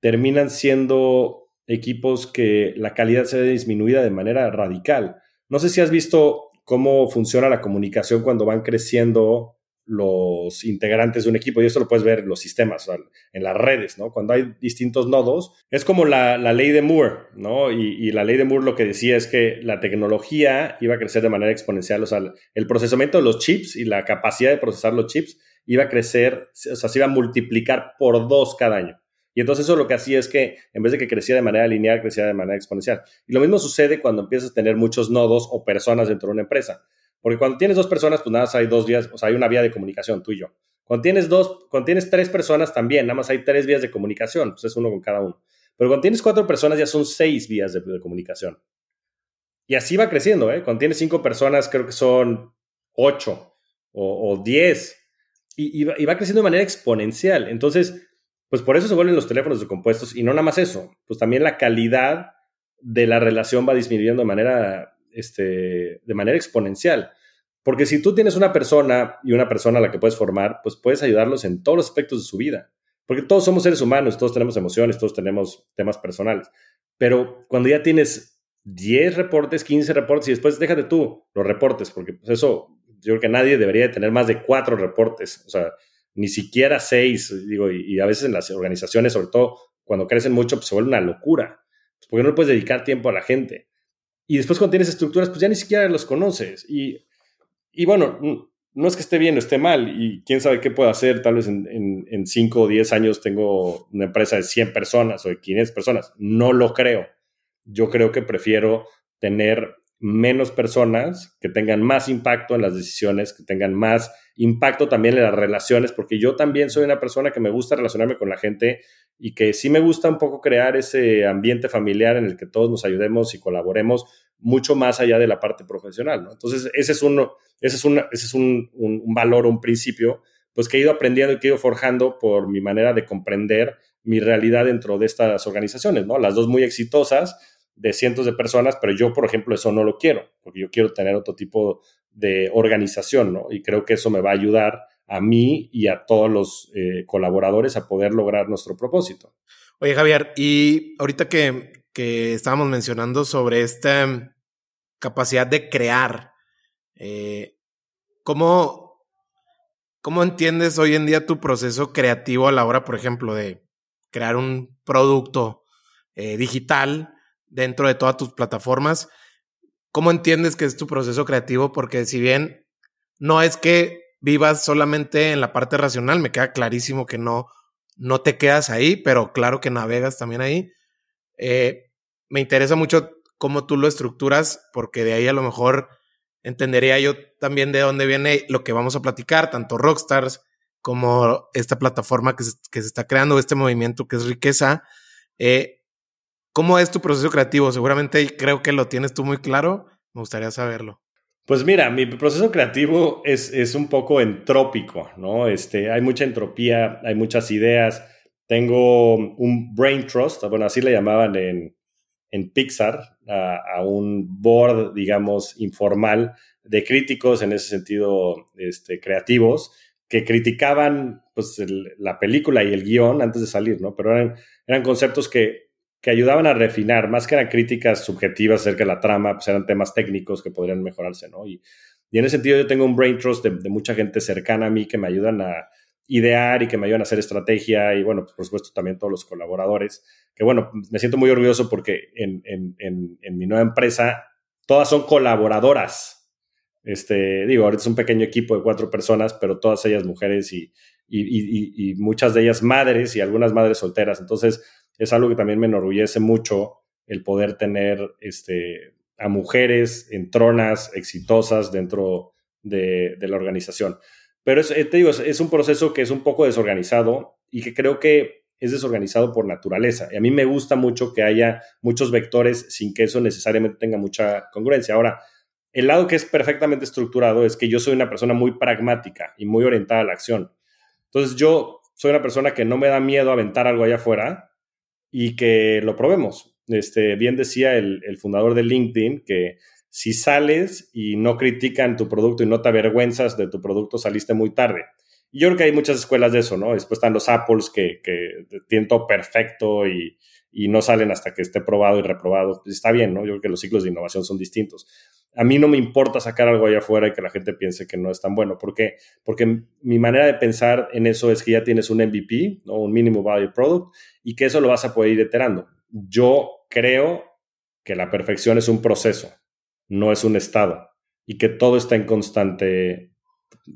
Speaker 2: terminan siendo equipos que la calidad se ve disminuida de manera radical. No sé si has visto cómo funciona la comunicación cuando van creciendo los integrantes de un equipo y eso lo puedes ver en los sistemas, en las redes, ¿no? Cuando hay distintos nodos, es como la, ley de Moore, ¿no? Y, la ley de Moore lo que decía es que la tecnología iba a crecer de manera exponencial, o sea, el procesamiento de los chips y la capacidad de procesar los chips iba a crecer, o sea, se iba a multiplicar por dos cada año. Y entonces eso lo que hacía es que en vez de que crecía de manera lineal, crecía de manera exponencial. Y lo mismo sucede cuando empiezas a tener muchos nodos o personas dentro de una empresa. Porque cuando tienes dos personas, pues nada más hay dos vías, o sea, hay una vía de comunicación, tú y yo. Cuando tienes dos, cuando tienes tres personas también, nada más hay tres vías de comunicación, pues es uno con cada uno. Pero cuando tienes cuatro personas ya son seis vías de, comunicación. Y así va creciendo, ¿eh? Cuando tienes cinco personas creo que son ocho o, diez. Y, va, y, va, creciendo de manera exponencial. Entonces, pues por eso se vuelven los teléfonos de compuestos y no nada más eso, pues también la calidad de la relación va disminuyendo de manera, este, de manera exponencial. Porque si tú tienes una persona y una persona a la que puedes formar, pues puedes ayudarlos en todos los aspectos de su vida. Porque todos somos seres humanos, todos tenemos emociones, todos tenemos temas personales. Pero cuando ya tienes 10 reportes, 15 reportes y después déjate tú los reportes, porque pues eso, yo creo que nadie debería tener más de 4 reportes, o sea, ni siquiera 6, digo, y, a veces en las organizaciones, sobre todo cuando crecen mucho, pues se vuelve una locura, pues, porque no puedes dedicar tiempo a la gente. Y después cuando tienes estructuras, pues ya ni siquiera los conoces. Y y bueno, no es que esté bien o esté mal, y quién sabe qué puedo hacer, tal vez en 5 o 10 años tengo una empresa de 100 personas o de 500 personas, no lo creo. Yo creo que prefiero tener menos personas que tengan más impacto en las decisiones, que tengan más impacto también en las relaciones, porque yo también soy una persona que me gusta relacionarme con la gente y que sí me gusta un poco crear ese ambiente familiar en el que todos nos ayudemos y colaboremos mucho más allá de la parte profesional. Entonces, ese es, uno, ese es, ese es un, un, valor, un principio, pues que he ido aprendiendo y que he ido forjando por mi manera de comprender mi realidad dentro de estas organizaciones, ¿no? Las dos muy exitosas, de cientos de personas, pero yo, por ejemplo, eso no lo quiero, porque yo quiero tener otro tipo de organización, ¿no? Y creo que eso me va a ayudar a mí y a todos los eh, colaboradores a poder lograr nuestro propósito.
Speaker 1: Oye, Javier, y ahorita que, que estábamos mencionando sobre esta capacidad de crear, eh, ¿cómo, ¿cómo entiendes hoy en día tu proceso creativo a la hora, por ejemplo, de crear un producto eh, digital? Dentro de todas tus plataformas. ¿Cómo entiendes que es tu proceso creativo? Porque si bien no es que vivas solamente en la parte racional, me queda clarísimo que no, no te quedas ahí, pero claro que navegas también ahí. Eh, me interesa mucho cómo tú lo estructuras, porque de ahí a lo mejor entendería yo también de dónde viene lo que vamos a platicar, tanto Rockstars como esta plataforma que se, está creando, este movimiento que es riqueza. Eh, ¿Cómo es tu proceso creativo? Seguramente creo que lo tienes tú muy claro. Me gustaría saberlo.
Speaker 2: Pues mira, mi proceso creativo es, es un poco entrópico, ¿no? Este, hay mucha entropía, hay muchas ideas. Tengo un brain trust, bueno, así le llamaban en, en Pixar, a, un board, digamos, informal de críticos en ese sentido este, creativos que criticaban pues, la película y el guion antes de salir, ¿no? Pero eran, eran conceptos que que ayudaban a refinar, más que eran críticas subjetivas acerca de la trama, pues eran temas técnicos que podrían mejorarse, ¿no? Y, y en ese sentido yo tengo un brain trust de, mucha gente cercana a mí que me ayudan a idear y que me ayudan a hacer estrategia y bueno, por supuesto también todos los colaboradores, que bueno, me siento muy orgulloso porque en, en, en, mi nueva empresa todas son colaboradoras. Este, digo, ahorita es un pequeño equipo de cuatro personas, pero todas ellas mujeres y, y, y muchas de ellas madres y algunas madres solteras. Entonces, es algo que también me enorgullece mucho el poder tener este, a mujeres en tronas exitosas dentro de, la organización. Pero es, eh, te digo, es, un proceso que es un poco desorganizado y que creo que es desorganizado por naturaleza. Y a mí me gusta mucho que haya muchos vectores sin que eso necesariamente tenga mucha congruencia. Ahora, el lado que es perfectamente estructurado es que yo soy una persona muy pragmática y muy orientada a la acción. Entonces yo soy una persona que no me da miedo aventar algo allá afuera y que lo probemos. Este, bien decía el, fundador de LinkedIn que si sales y no critican tu producto y no te avergüenzas de tu producto, saliste muy tarde. Y yo creo que hay muchas escuelas de eso, ¿no? Después están los Apples que, que tienen todo perfecto y, y, no salen hasta que esté probado y reprobado. Pues está bien, ¿no? Yo creo que los ciclos de innovación son distintos a mí no me importa sacar algo allá afuera y que la gente piense que no es tan bueno. ¿Por qué? Porque mi manera de pensar en eso es que ya tienes un MVP, o un Minimum Value Product, y que eso lo vas a poder ir iterando. Yo creo que la perfección es un proceso, no es un estado, y que todo está en constante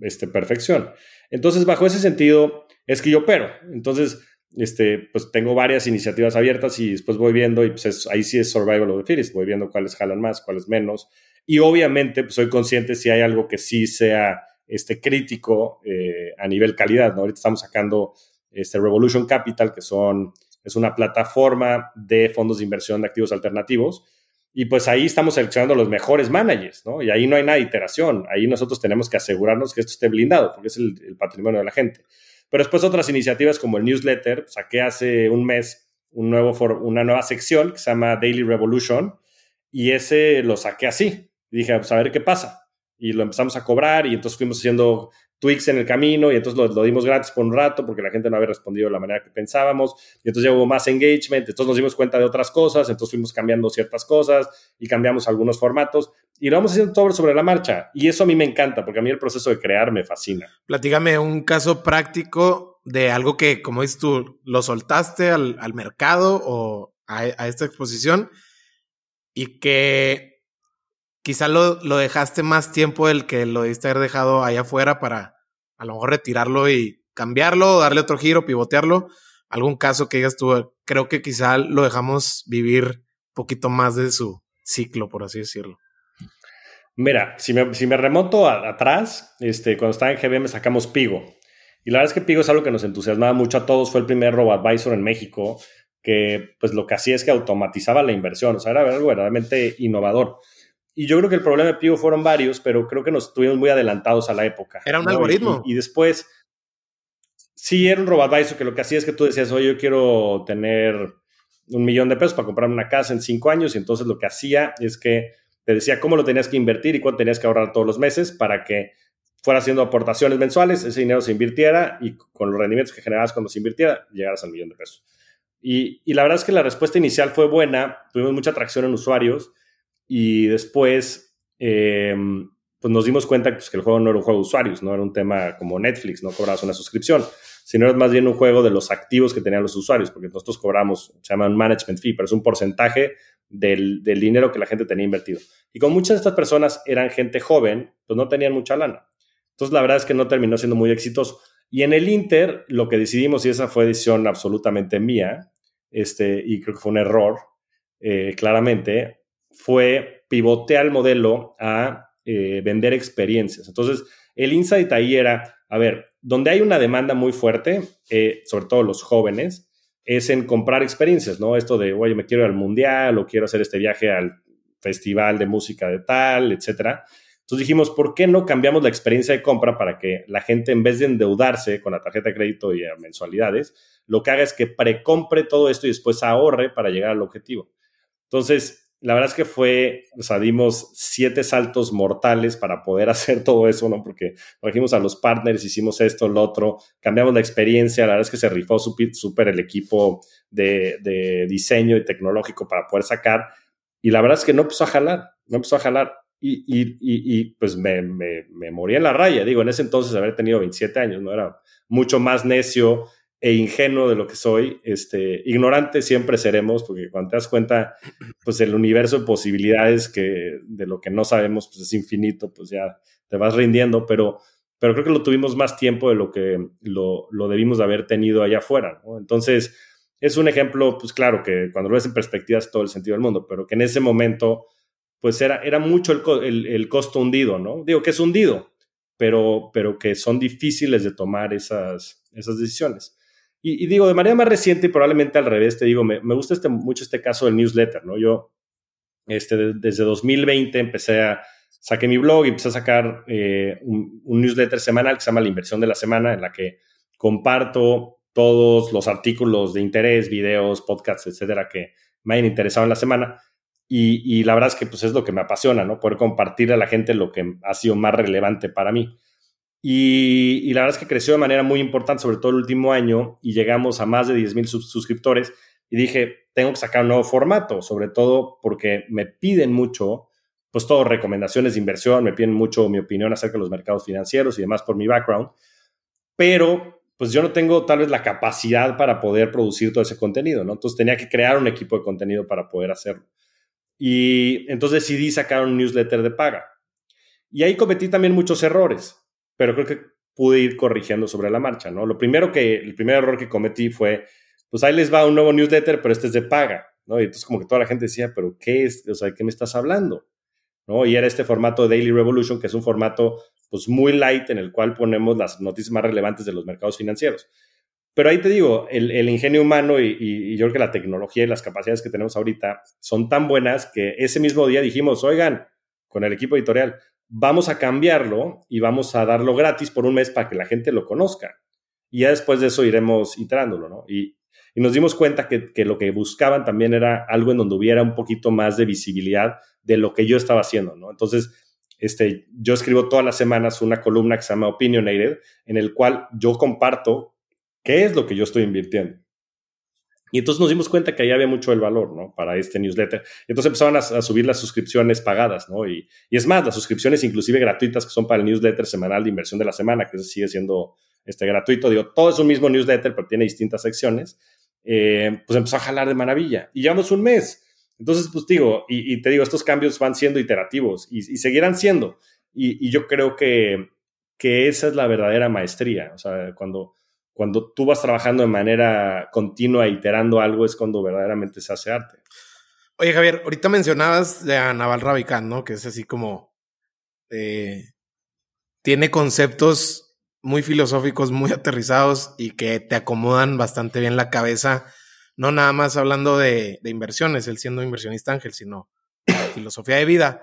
Speaker 2: este, perfección. Entonces, bajo ese sentido, es que yo opero. Entonces, este, pues tengo varias iniciativas abiertas y después voy viendo y pues ahí sí es survival of the fittest, voy viendo cuáles jalan más, cuáles menos y obviamente pues, soy consciente si hay algo que sí sea este, crítico eh, a nivel calidad, ¿no? Ahorita estamos sacando este Revolution Capital, que son es una plataforma de fondos de inversión de activos alternativos. Y pues ahí estamos seleccionando los mejores managers, ¿no? Y ahí no hay nada de iteración. Ahí nosotros tenemos que asegurarnos que esto esté blindado, porque es el, patrimonio de la gente. Pero después otras iniciativas como el newsletter, saqué hace un mes un nuevo una nueva sección que se llama Daily Revolution y ese lo saqué así. dije, pues a ver qué pasa. Y lo empezamos a cobrar y entonces fuimos haciendo tweaks en el camino y entonces lo, dimos gratis por un rato porque la gente no había respondido de la manera que pensábamos y entonces ya hubo más engagement, entonces nos dimos cuenta de otras cosas, entonces fuimos cambiando ciertas cosas y cambiamos algunos formatos y lo vamos haciendo todo sobre la marcha y eso a mí me encanta porque a mí el proceso de crear me fascina.
Speaker 1: Platígame un caso práctico de algo que, como dices tú, lo soltaste al, mercado o a, a esta exposición y que quizá lo, lo, dejaste más tiempo del que lo debiste haber dejado allá afuera para a lo mejor retirarlo y cambiarlo, darle otro giro, pivotearlo. Algún caso que digas tú, creo que quizá lo dejamos vivir poquito más de su ciclo, por así decirlo.
Speaker 2: Mira, si me, si me remonto atrás, este, cuando estaba en GBM sacamos Pigo. Y la verdad es que Pigo es algo que nos entusiasmaba mucho a todos. Fue el primer robo-advisor en México que pues lo que hacía es que automatizaba la inversión. O sea, era algo verdaderamente innovador. Y yo creo que el problema de Pivo fueron varios, pero creo que nos estuvimos muy adelantados a la época.
Speaker 1: Era un algoritmo.
Speaker 2: Y, después, sí, era un robadvisor que lo que hacía es que tú decías, oye, yo quiero tener un millón de pesos para comprar una casa en cinco años. Y entonces lo que hacía es que te decía cómo lo tenías que invertir y cuánto tenías que ahorrar todos los meses para que fuera haciendo aportaciones mensuales, ese dinero se invirtiera y con los rendimientos que generabas cuando se invirtiera, llegaras al millón de pesos. Y, y la verdad es que la respuesta inicial fue buena, tuvimos mucha atracción en usuarios y después, eh, pues nos dimos cuenta pues, que el juego no era un juego de usuarios, no era un tema como Netflix, no cobrabas una suscripción, sino más bien un juego de los activos que tenían los usuarios, porque nosotros cobramos, se llama un management fee, pero es un porcentaje del, dinero que la gente tenía invertido. Y como muchas de estas personas eran gente joven, pues no tenían mucha lana. Entonces, la verdad es que no terminó siendo muy exitoso. Y en el Inter, lo que decidimos, y esa fue decisión absolutamente mía, este, y creo que fue un error, eh, claramente, fue pivotear el modelo a eh, vender experiencias. Entonces, el insight ahí era, a ver, donde hay una demanda muy fuerte, eh, sobre todo los jóvenes, es en comprar experiencias, ¿no? Esto de, oye, me quiero ir al mundial o quiero hacer este viaje al festival de música de tal, etcétera. Entonces dijimos, ¿por qué no cambiamos la experiencia de compra para que la gente, en vez de endeudarse con la tarjeta de crédito y a mensualidades, lo que haga es que precompre todo esto y después ahorre para llegar al objetivo? Entonces, la verdad es que fue, o sea, dimos siete saltos mortales para poder [LAUGHS] hacer todo eso, ¿no? Porque trajimos a los partners, hicimos esto, lo otro, cambiamos la experiencia, la verdad es que se rifó súper el equipo de, diseño y tecnológico para poder sacar, y la verdad es que no empezó a jalar, no empezó a jalar, y, y, pues me, me, me, morí en la raya, digo, en ese entonces haber tenido 27 años, ¿no? Era mucho más necio, e ingenuo de lo que soy, este, ignorante siempre seremos, porque cuando te das cuenta, pues el universo de posibilidades que de lo que no sabemos, pues es infinito, pues ya te vas rindiendo, pero, pero creo que lo tuvimos más tiempo de lo que lo, lo debimos de haber tenido allá afuera, Entonces, es un ejemplo, pues claro, que cuando lo ves en perspectiva es todo el sentido del mundo, pero que en ese momento, pues era, era mucho el, el, costo hundido, ¿no? Digo que es hundido, pero, pero que son difíciles de tomar esas, esas decisiones. Y, digo, de manera más reciente y probablemente al revés, te digo, me, gusta este, mucho este caso del newsletter, ¿no? Yo, este, desde 2020 empecé a, saqué mi blog y empecé a sacar eh, un, newsletter semanal que se llama La Inversión de la Semana, en la que comparto todos los artículos de interés, videos, podcasts, etcétera, que me hayan interesado en la semana. Y, y, la verdad es que pues es lo que me apasiona, ¿no? Poder compartir a la gente lo que ha sido más relevante para mí. Y, la verdad es que creció de manera muy importante, sobre todo el último año, y llegamos a más de 10 mil suscriptores. Y dije, tengo que sacar un nuevo formato, sobre todo porque me piden mucho, pues todo, recomendaciones de inversión, me piden mucho mi opinión acerca de los mercados financieros y demás por mi background. Pero pues yo no tengo tal vez la capacidad para poder producir todo ese contenido, ¿no? Entonces tenía que crear un equipo de contenido para poder hacerlo. Y entonces decidí sacar un newsletter de paga. Y ahí cometí también muchos errores pero creo que pude ir corrigiendo sobre la marcha, ¿no? Lo primero que, el primer error que cometí fue, pues ahí les va un nuevo newsletter, pero este es de paga, ¿no? Y entonces como que toda la gente decía, pero ¿qué es? O sea, ¿de qué me estás hablando? ¿No? Y era este formato Daily Revolution, que es un formato pues muy light en el cual ponemos las noticias más relevantes de los mercados financieros. Pero ahí te digo, el, ingenio humano y, yo creo que la tecnología y las capacidades que tenemos ahorita son tan buenas que ese mismo día dijimos, oigan, con el equipo editorial, vamos a cambiarlo y vamos a darlo gratis por un mes para que la gente lo conozca. Y ya después de eso iremos iterándolo, ¿no? Y, nos dimos cuenta que, que, lo que buscaban también era algo en donde hubiera un poquito más de visibilidad de lo que yo estaba haciendo, ¿no? Entonces, este, yo escribo todas las semanas una columna que se llama Opinionated, en el cual yo comparto qué es lo que yo estoy invirtiendo. Y entonces nos dimos cuenta que ahí había mucho el valor, ¿no? Para este newsletter. Entonces empezaron a, subir las suscripciones pagadas, ¿no? Y, y, es más, las suscripciones inclusive gratuitas que son para el newsletter semanal de inversión de la semana, que sigue siendo este, gratuito. Digo, todo es un mismo newsletter, pero tiene distintas secciones. Eh, pues empezó a jalar de maravilla. Y llevamos un mes. Entonces, pues digo, y, te digo, estos cambios van siendo iterativos y, seguirán siendo. Y, yo creo que, que, esa es la verdadera maestría. O sea, cuando, cuando tú vas trabajando de manera continua, iterando algo, es cuando verdaderamente se hace arte.
Speaker 1: Oye, Javier, ahorita mencionabas de Naval Ravikant, ¿no? Que es así como. Eh, tiene conceptos muy filosóficos, muy aterrizados y que te acomodan bastante bien la cabeza no nada más hablando de, inversiones, él siendo inversionista ángel, sino [COUGHS] filosofía de vida.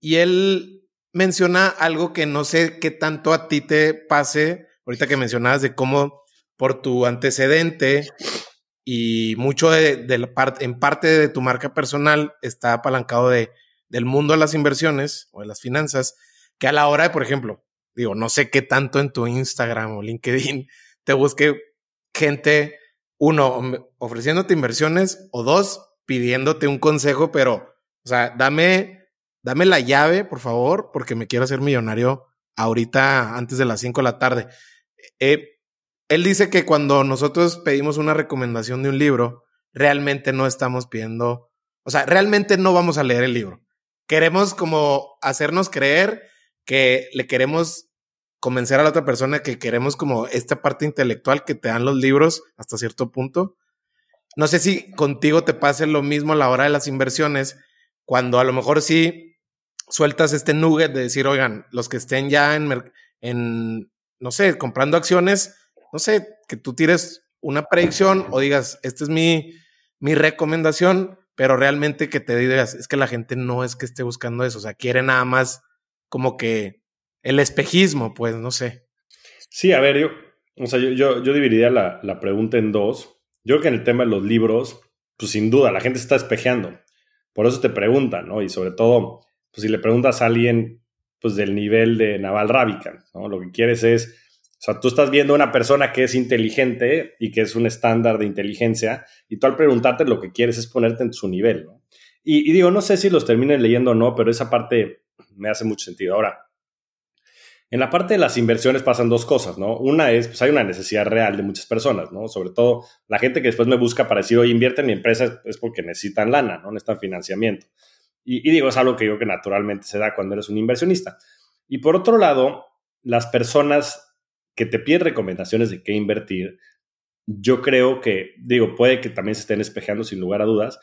Speaker 1: Y él menciona algo que no sé qué tanto a ti te pase, ahorita que mencionabas de cómo por tu antecedente y mucho de, la parte, en parte de tu marca personal está apalancado de, del mundo de las inversiones o de las finanzas, que a la hora de, por ejemplo, digo, no sé qué tanto en tu Instagram o LinkedIn te busque gente uno, ofreciéndote inversiones o dos, pidiéndote un consejo, pero, o sea, dame, dame la llave, por favor, porque me quiero hacer millonario ahorita antes de las 5 de la tarde. Eh, él dice que cuando nosotros pedimos una recomendación de un libro, realmente no estamos pidiendo, o sea, realmente no vamos a leer el libro. Queremos como hacernos creer que le queremos convencer a la otra persona que queremos como esta parte intelectual que te dan los libros hasta cierto punto. No sé si contigo te pase lo mismo a la hora de las inversiones, cuando a lo mejor sí sueltas este nugget de decir, oigan, los que estén ya en, en no sé, comprando acciones, no sé, que tú tires una predicción o digas, esta es mi, mi recomendación, pero realmente que te digas, es que la gente no es que esté buscando eso, o sea, quiere nada más como que el espejismo, pues, no sé.
Speaker 2: Sí, a ver, yo, o sea, yo, yo, dividiría la, la, pregunta en dos. Yo creo que en el tema de los libros, pues sin duda, la gente está espejeando. Por eso te preguntan, ¿no? Y sobre todo, pues si le preguntas a alguien, pues del nivel de Naval Ravikant, ¿no? Lo que quieres es, o sea, tú estás viendo a una persona que es inteligente y que es un estándar de inteligencia, y tú al preguntarte lo que quieres es ponerte en su nivel, ¿no? Y, digo, no sé si los terminen leyendo o no, pero esa parte me hace mucho sentido. Ahora, en la parte de las inversiones pasan dos cosas, ¿no? Una es, pues hay una necesidad real de muchas personas, ¿no? Sobre todo la gente que después me busca para decir, invierte en mi empresa es porque necesitan lana, ¿no? Necesitan financiamiento. Y, digo, es algo que yo que naturalmente se da cuando eres un inversionista. Y por otro lado, las personas que te piden recomendaciones de qué invertir, yo creo que, digo, puede que también se estén espejeando sin lugar a dudas,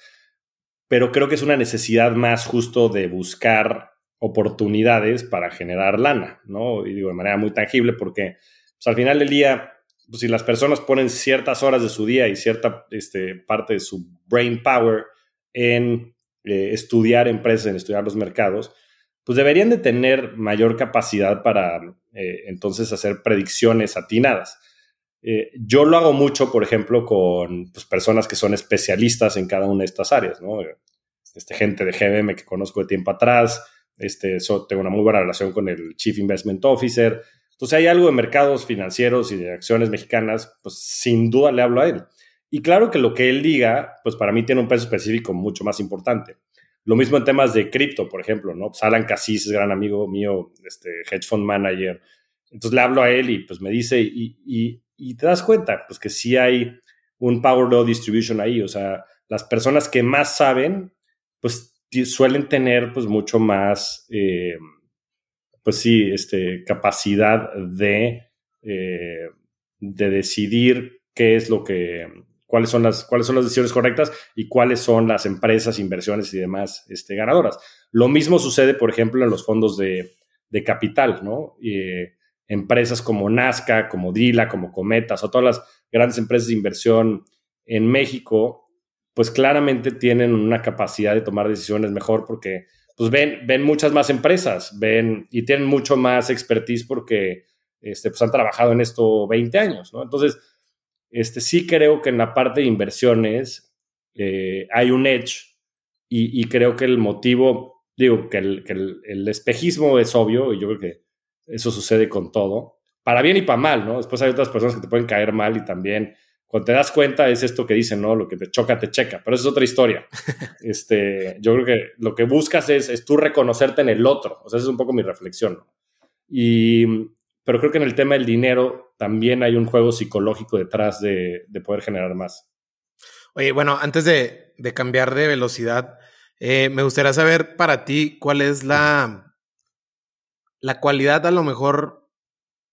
Speaker 2: pero creo que es una necesidad más justo de buscar oportunidades para generar lana, ¿no? Y digo, de manera muy tangible porque pues, al final del día, pues, si las personas ponen ciertas horas de su día y cierta este, parte de su brain power en eh, estudiar empresas, en estudiar los mercados, pues deberían de tener mayor capacidad para eh, entonces hacer predicciones atinadas. Eh, yo lo hago mucho, por ejemplo, con pues, personas que son especialistas en cada una de estas áreas, ¿no? Este, gente de GBM que conozco de tiempo atrás, este, tengo una muy buena relación con el Chief Investment Officer. Entonces, hay algo de mercados financieros y de acciones mexicanas, pues sin duda le hablo a él. Y claro que lo que él diga, pues para mí tiene un peso específico mucho más importante. Lo mismo en temas de cripto, por ejemplo, ¿no? Pues Alan es gran amigo mío, este hedge fund manager. Entonces le hablo a él y pues me dice, y, y, y te das cuenta, pues que sí hay un power law distribution ahí. O sea, las personas que más saben, pues suelen tener pues mucho más, eh, pues sí, este, capacidad de, eh, de decidir qué es lo que, cuáles son, las, cuáles son las decisiones correctas y cuáles son las empresas, inversiones y demás este, ganadoras. Lo mismo sucede, por ejemplo, en los fondos de, de capital, ¿no? empresas como Nazca, como Dila, como Cometas o todas las grandes empresas de inversión en México, pues claramente tienen una capacidad de tomar decisiones mejor porque pues ven, ven muchas más empresas, ven y tienen mucho más expertise porque este, pues han trabajado en esto 20 años, ¿no? Entonces, este, sí creo que en la parte de inversiones eh, hay un edge y, creo que el motivo, digo, que, el, que el, espejismo es obvio y yo creo que eso sucede con todo, para bien y para mal, ¿no? Después hay otras personas que te pueden caer mal y también cuando te das cuenta es esto que dicen, ¿no? Lo que te choca, te checa, pero eso es otra historia. [LAUGHS] este, yo creo que lo que buscas es, es tú reconocerte en el otro, o sea, esa es un poco mi reflexión, ¿no? Y, pero creo que en el tema del dinero también hay un juego psicológico detrás de, de poder generar más.
Speaker 1: Oye, bueno, antes de, de cambiar de velocidad, eh, me gustaría saber para ti cuál es la, la cualidad a lo mejor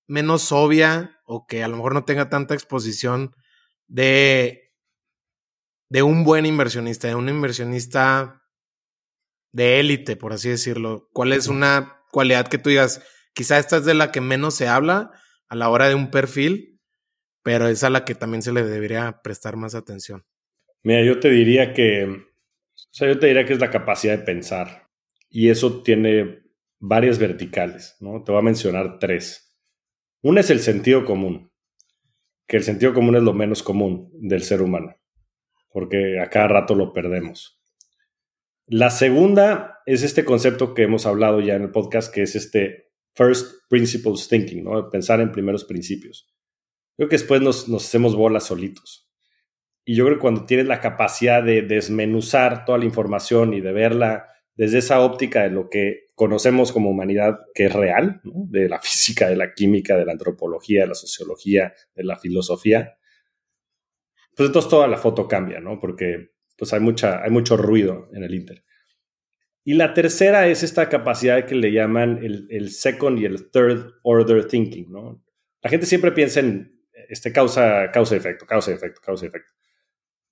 Speaker 1: menos obvia o que a lo mejor no tenga tanta exposición de, de un buen inversionista, de un inversionista de élite, por así decirlo. ¿Cuál es una cualidad que tú digas, quizá esta es de la que menos se habla a la hora de un perfil, pero es a la que también se le debería prestar más atención?
Speaker 2: Mira, yo te diría que, o sea, yo te diría que es la capacidad de pensar. Y eso tiene varias verticales, ¿no? Te voy a mencionar tres. Una es el sentido común, que el sentido común es lo menos común del ser humano, porque a cada rato lo perdemos. La segunda es este concepto que hemos hablado ya en el podcast, que es este first principles thinking, ¿no? Pensar en primeros principios. Creo que después nos, nos hacemos bolas solitos. Y yo creo que cuando tienes la capacidad de desmenuzar toda la información y de verla desde esa óptica de lo que conocemos como humanidad, que es real, de la [LAUGHS] física, de la química, de la antropología, de la sociología, de la filosofía, pues entonces toda la foto cambia, ¿no? Porque pues hay, mucha, hay mucho ruido en el Inter. Y la tercera es esta capacidad que le llaman el, second y el third order thinking, ¿no? La gente siempre piensa en este causa, causa efecto, causa efecto, causa efecto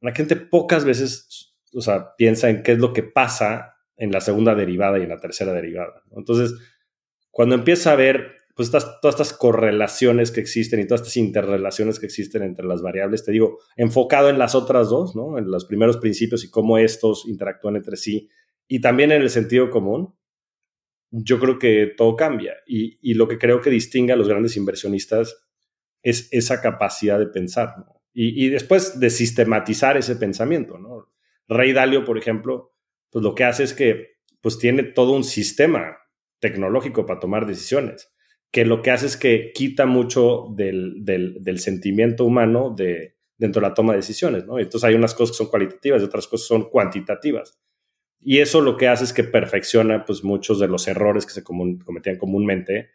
Speaker 2: la gente pocas veces, o sea, piensa en qué es lo que pasa en la segunda derivada y en la tercera derivada. Entonces, cuando empieza a ver pues todas estas correlaciones que existen y todas estas interrelaciones que existen entre las variables, te digo, enfocado en las otras dos, ¿no? En los primeros principios y cómo estos interactúan entre sí y también en el sentido común, yo creo que todo cambia. Y, lo que creo que distingue a los grandes inversionistas es esa capacidad de pensar, y, después de sistematizar ese pensamiento, ¿no? Rey Dalio, por ejemplo, pues lo que hace es que pues tiene todo un sistema tecnológico para tomar decisiones, que lo que hace es que quita mucho del, del, sentimiento humano de, dentro de la toma de decisiones, ¿no? Entonces hay unas cosas que son cualitativas y otras cosas son cuantitativas. Y eso lo que hace es que perfecciona pues muchos de los errores que se cometían comúnmente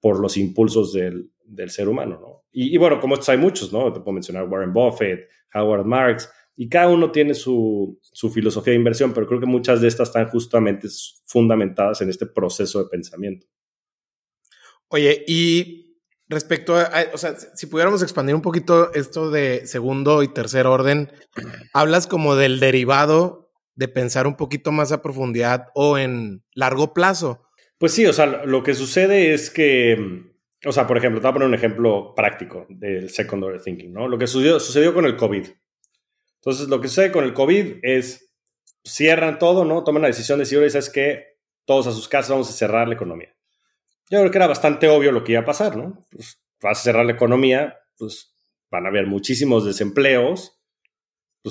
Speaker 2: por los impulsos del, ser humano, ¿no? Y, bueno, como estos hay muchos, ¿no? Te puedo mencionar Warren Buffett, Howard Marks, y cada uno tiene su, su, filosofía de inversión, pero creo que muchas de estas están justamente fundamentadas en este proceso de pensamiento.
Speaker 1: Oye, y respecto a, o sea, si pudiéramos expandir un poquito esto de segundo y tercer orden, hablas como del derivado de pensar un poquito más a profundidad o en largo plazo.
Speaker 2: Pues sí, o sea, lo que sucede es que o sea, por ejemplo, te voy a poner un ejemplo práctico del secondary thinking, ¿no? Lo que sucedió, sucedió con el COVID. Entonces, lo que sucede con el COVID es cierran todo, ¿no? Toman la decisión de decir, oye, ¿sabes qué? Todos a sus casas vamos a cerrar la economía. Yo creo que era bastante obvio lo que iba a pasar, ¿no? Pues vas a cerrar la economía, pues van a haber muchísimos desempleos,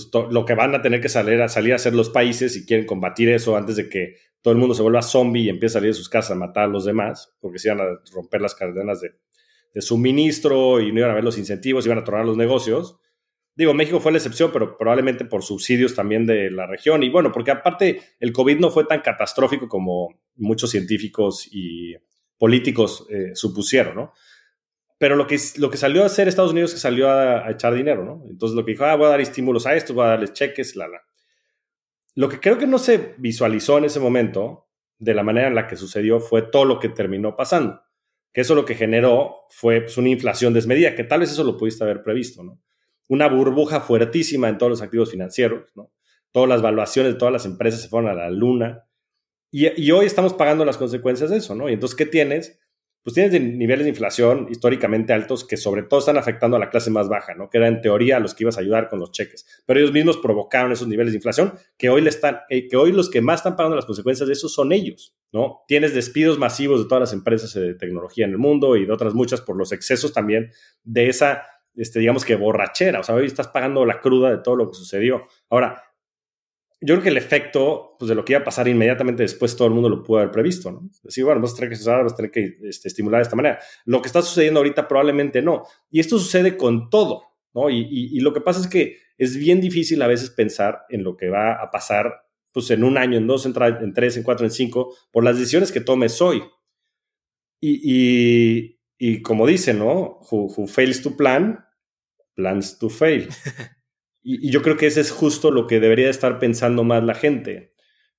Speaker 2: pues lo que van a tener que salir a, salir a hacer los países si quieren combatir eso antes de que todo el mundo se vuelva zombie y empiece a salir de sus casas a matar a los demás, porque se iban a romper las cadenas de, suministro y no iban a haber los incentivos, iban a tornar los negocios. Digo, México fue la excepción, pero probablemente por subsidios también de la región. Y bueno, porque aparte el COVID no fue tan catastrófico como muchos científicos y políticos eh, supusieron, ¿no? Pero lo que, lo que salió a hacer Estados Unidos es que salió a, echar dinero, ¿no? Entonces lo que dijo, ah, voy a dar estímulos a esto, voy a darles cheques, la, la. Lo que creo que no se visualizó en ese momento, de la manera en la que sucedió, fue todo lo que terminó pasando. Que eso lo que generó fue pues, una inflación desmedida, que tal vez eso lo pudiste haber previsto, ¿no? Una burbuja fuertísima en todos los activos financieros, ¿no? Todas las valuaciones de todas las empresas se fueron a la luna. Y, y hoy estamos pagando las consecuencias de eso, ¿no? Y entonces, ¿qué tienes? Pues tienes niveles de inflación históricamente altos que sobre todo están afectando a la clase más baja, ¿no? Que era en teoría los que ibas a ayudar con los cheques. Pero ellos mismos provocaron esos niveles de inflación que hoy le están, eh, que hoy los que más están pagando las consecuencias de eso son ellos, ¿no? Tienes despidos masivos de todas las empresas de tecnología en el mundo y de otras muchas por los excesos también de esa, este, digamos que borrachera. O sea, hoy estás pagando la cruda de todo lo que sucedió. Ahora, yo creo que el efecto pues, de lo que iba a pasar inmediatamente después todo el mundo lo pudo haber previsto, ¿no? Decir, bueno, vamos a tener que vamos a tener que este, estimular de esta manera. Lo que está sucediendo ahorita probablemente no. Y esto sucede con todo, ¿no? Y, lo que pasa es que es bien difícil a veces pensar en lo que va a pasar pues en un año, en dos, en, en tres, en cuatro, en cinco, por las decisiones que tomes hoy. Y, y como dice, ¿no? who fails to plan, plans to fail. [LAUGHS] Y, yo creo que ese es justo lo que debería estar pensando más la gente.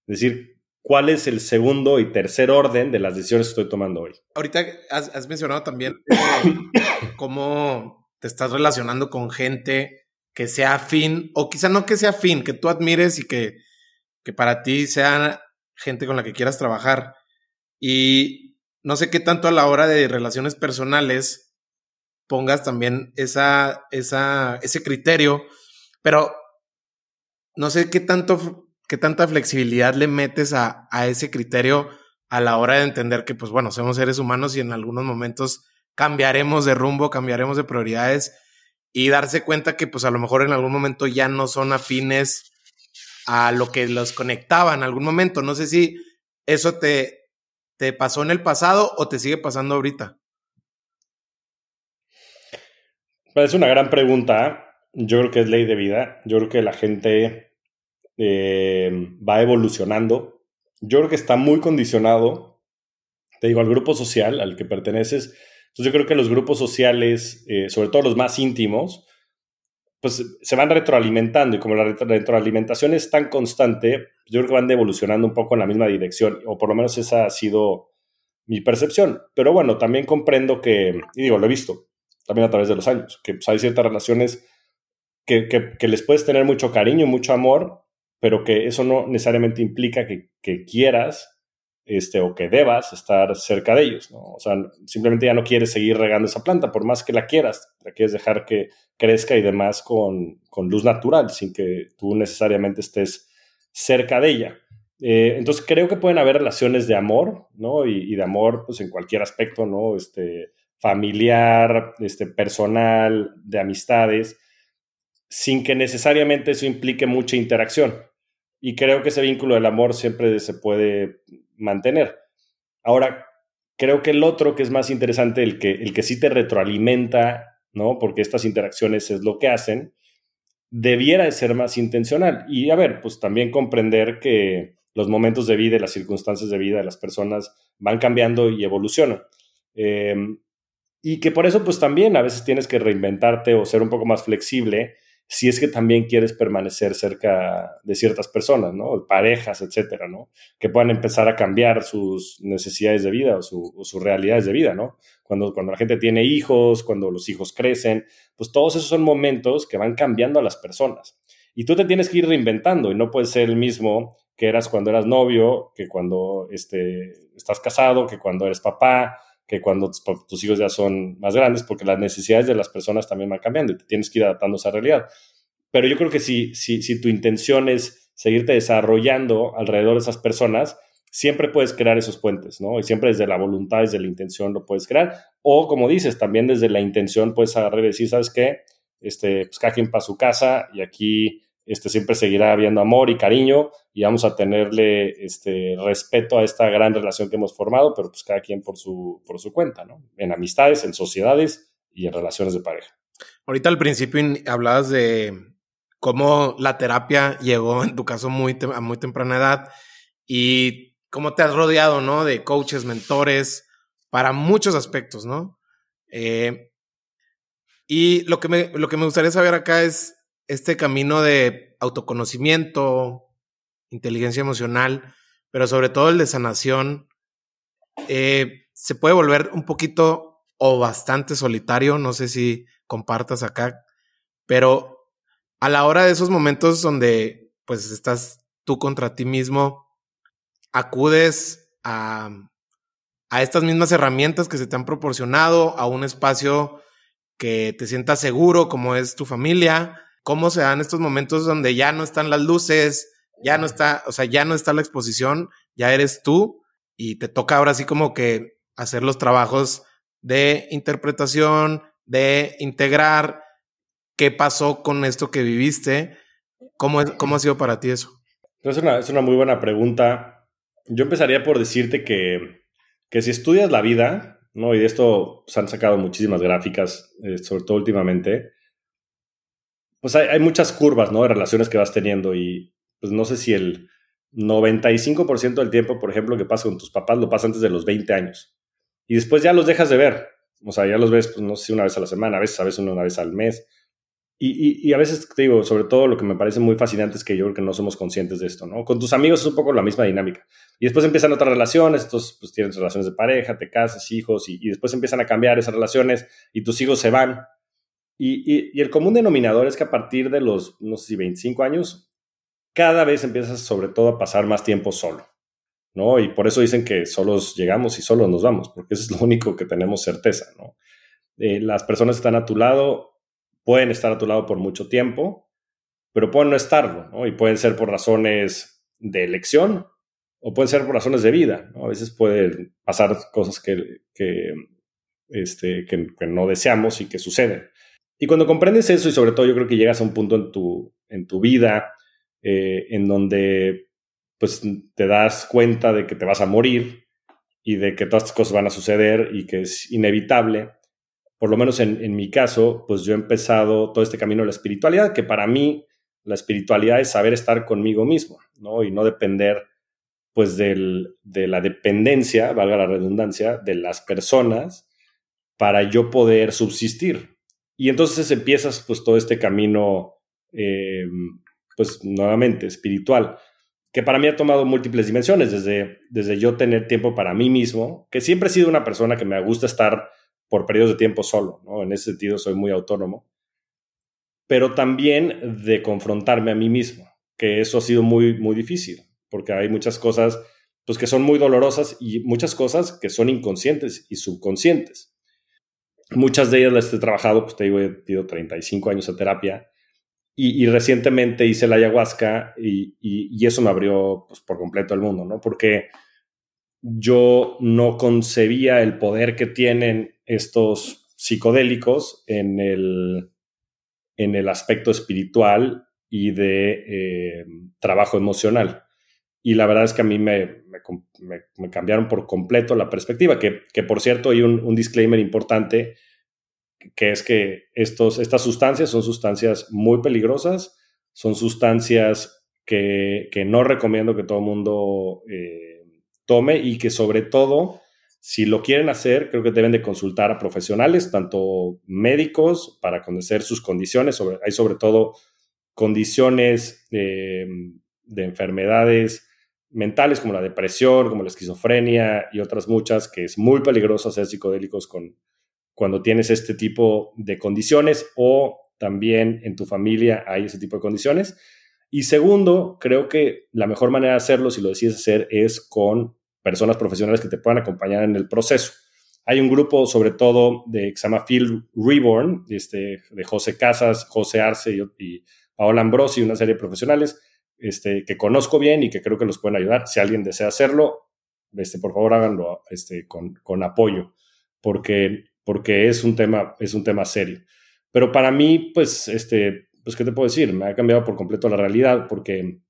Speaker 2: Es decir, ¿cuál es el segundo y tercer orden de las decisiones que estoy tomando hoy?
Speaker 1: Ahorita has, mencionado también [COUGHS] cómo te estás relacionando con gente que sea afín, o quizá no que sea afín, que tú admires y que, que para ti sea gente con la que quieras trabajar. Y no sé qué tanto a la hora de relaciones personales pongas también esa, esa, ese criterio pero no sé qué tanto, qué tanta flexibilidad le metes a, ese criterio a la hora de entender que, pues bueno, somos seres humanos y en algunos momentos cambiaremos de rumbo, cambiaremos de prioridades y darse cuenta que, pues a lo mejor en algún momento ya no son afines a lo que los conectaba en algún momento. No sé si eso te, te pasó en el pasado o te sigue pasando ahorita.
Speaker 2: Es una gran pregunta yo creo que es ley de vida. Yo creo que la gente eh, va evolucionando. Yo creo que está muy condicionado, te digo, al grupo social al que perteneces. Entonces yo creo que los grupos sociales, eh, sobre todo los más íntimos, pues se van retroalimentando y como la retroalimentación es tan constante, yo creo que van evolucionando un poco en la misma dirección, o por lo menos esa ha sido mi percepción. Pero bueno, también comprendo que, y digo, lo he visto también a través de los años, que pues, hay ciertas relaciones que, les puedes tener mucho cariño, mucho amor, pero que eso no necesariamente implica que, quieras este, o que debas estar cerca de ellos. ¿no? O sea, simplemente ya no quieres seguir regando esa planta, por más que la quieras, la quieres dejar que crezca y demás con, luz natural, sin que tú necesariamente estés cerca de ella. Eh, entonces creo que pueden haber relaciones de amor, ¿no? Y, y, de amor, pues en cualquier aspecto, ¿no? Este, familiar, este, personal, de amistades, sin que necesariamente eso implique mucha interacción. Y creo que ese vínculo del amor siempre se puede mantener. Ahora, creo que el otro que es más interesante, el que, el que sí te retroalimenta, ¿no? Porque estas interacciones es lo que hacen, debiera de ser más intencional. Y a ver, pues también comprender que los momentos de vida y las circunstancias de vida de las personas van cambiando y evolucionan. Em, y que por eso, pues también a veces tienes que reinventarte o ser un poco más flexible si es que también quieres permanecer cerca de ciertas personas, ¿no? Parejas, etcétera, ¿no? Que puedan empezar a cambiar sus necesidades de vida o, sus realidades de vida, ¿no? Cuando, cuando la gente tiene hijos, cuando los hijos crecen, pues todos esos son momentos que van cambiando a las personas. Y tú te tienes que ir reinventando y no puedes ser el mismo que eras cuando eras novio, que cuando este, estás casado, que cuando eres papá, que cuando tus hijos ya son más grandes, porque las necesidades de las personas también van cambiando y te tienes que ir adaptando a esa realidad. Pero yo creo que si, si, si tu intención es seguirte desarrollando alrededor de esas personas, siempre puedes crear esos puentes, ¿no? Y siempre desde la voluntad, desde la intención lo puedes crear. O como dices, también desde la intención puedes agarrar y decir, ¿sabes qué? Este, pues cada para su casa y aquí este, siempre seguirá habiendo amor y cariño y vamos a tenerle este, respeto a esta gran relación que hemos formado, pero pues cada quien por su, por su cuenta, ¿no? En amistades, en sociedades y en relaciones de pareja.
Speaker 1: Ahorita al principio hablabas de cómo la terapia llegó en tu caso muy a muy temprana edad y cómo te has rodeado, ¿no? De coaches, mentores, para muchos aspectos, ¿no? Eh, y lo que, me, lo que me gustaría saber acá es este camino de autoconocimiento, inteligencia emocional, pero sobre todo el de sanación, eh, se puede volver un poquito o bastante solitario, no sé si compartas acá, pero a la hora de esos momentos donde pues estás tú contra ti mismo, acudes a, a estas mismas herramientas que se te han proporcionado, a un espacio que te sientas seguro, como es tu familia, cómo se dan estos momentos donde ya no están las luces, ya no está, o sea, ya no está la exposición, ya eres tú y te toca ahora sí como que hacer los trabajos de interpretación, de integrar qué pasó con esto que viviste, cómo, cómo ha sido para ti eso.
Speaker 2: Es una, es una muy buena pregunta. Yo empezaría por decirte que, que si estudias la vida, ¿no? Y de esto se han sacado muchísimas gráficas, eh, sobre todo últimamente, pues hay, muchas curvas, ¿no? De relaciones que vas teniendo y pues no sé si el 95% del tiempo, por ejemplo, que pasa con tus papás, lo pasa antes de los 20 años. Y después ya los dejas de ver. O sea, ya los ves, pues no sé una vez a la semana, a veces, a veces una vez al mes. Y, y, a veces te digo, sobre todo lo que me parece muy fascinante es que yo creo que no somos conscientes de esto, ¿no? Con tus amigos es un poco la misma dinámica. Y después empiezan otras relaciones, estos pues tienes relaciones de pareja, te casas, hijos, y, y después empiezan a cambiar esas relaciones y tus hijos se van. Y, el común denominador es que a partir de los, no sé si 25 años, cada vez empiezas sobre todo a pasar más tiempo solo, ¿no? Y por eso dicen que solos llegamos y solos nos vamos, porque eso es lo único que tenemos certeza, ¿no? Eh, las personas que están a tu lado pueden estar a tu lado por mucho tiempo, pero pueden no estarlo, ¿no? Y pueden ser por razones de elección o pueden ser por razones de vida, ¿no? A veces pueden pasar cosas que, que, este, que, no deseamos y que suceden. Y cuando comprendes eso, y sobre todo yo creo que llegas a un punto en tu, en tu vida eh, en donde pues te das cuenta de que te vas a morir y de que todas estas cosas van a suceder y que es inevitable, por lo menos en, mi caso, pues yo he empezado todo este camino de la espiritualidad, que para mí la espiritualidad es saber estar conmigo mismo, ¿no? Y no depender, pues, del, de la dependencia, valga la redundancia, de las personas para yo poder subsistir. Y entonces empiezas, pues, todo este camino, eh, pues, nuevamente, espiritual, que para mí ha tomado múltiples dimensiones, desde, desde yo tener tiempo para mí mismo, que siempre he sido una persona que me gusta estar por periodos de tiempo solo, ¿no? En ese sentido soy muy autónomo, pero también de confrontarme a mí mismo, que eso ha sido muy, muy difícil, porque hay muchas cosas pues que son muy dolorosas y muchas cosas que son inconscientes y subconscientes. Muchas de ellas las he trabajado, pues te digo, he tenido 35 años de terapia y, recientemente hice la ayahuasca y, eso me abrió pues, por completo el mundo, ¿no? Porque yo no concebía el poder que tienen estos psicodélicos en el, en el aspecto espiritual y de eh, trabajo emocional. Y la verdad es que a mí me, me, cambiaron por completo la perspectiva, que, que por cierto hay un, un, disclaimer importante, que es que estos, estas sustancias son sustancias muy peligrosas, son sustancias que, que no recomiendo que todo el mundo... Eh, tome y que sobre todo, si lo quieren hacer, creo que deben de consultar a profesionales, tanto médicos, para conocer sus condiciones. Sobre, hay sobre todo condiciones eh, de enfermedades mentales como la depresión, como la esquizofrenia y otras muchas, que es muy peligroso hacer psicodélicos con, cuando tienes este tipo de condiciones o también en tu familia hay ese tipo de condiciones. Y segundo, creo que la mejor manera de hacerlo, si lo decides hacer, es con personas profesionales que te puedan acompañar en el proceso. Hay un grupo, sobre todo, de, que se llama Field Reborn, este, de José Casas, José Arce y, Paola Ambrosi, una serie de profesionales este, que conozco bien y que creo que los pueden ayudar. Si alguien desea hacerlo, este, por favor háganlo este, con, con apoyo, porque, porque es, un tema, es un tema serio. Pero para mí, pues, este, pues, ¿qué te puedo decir? Me ha cambiado por completo la realidad, porque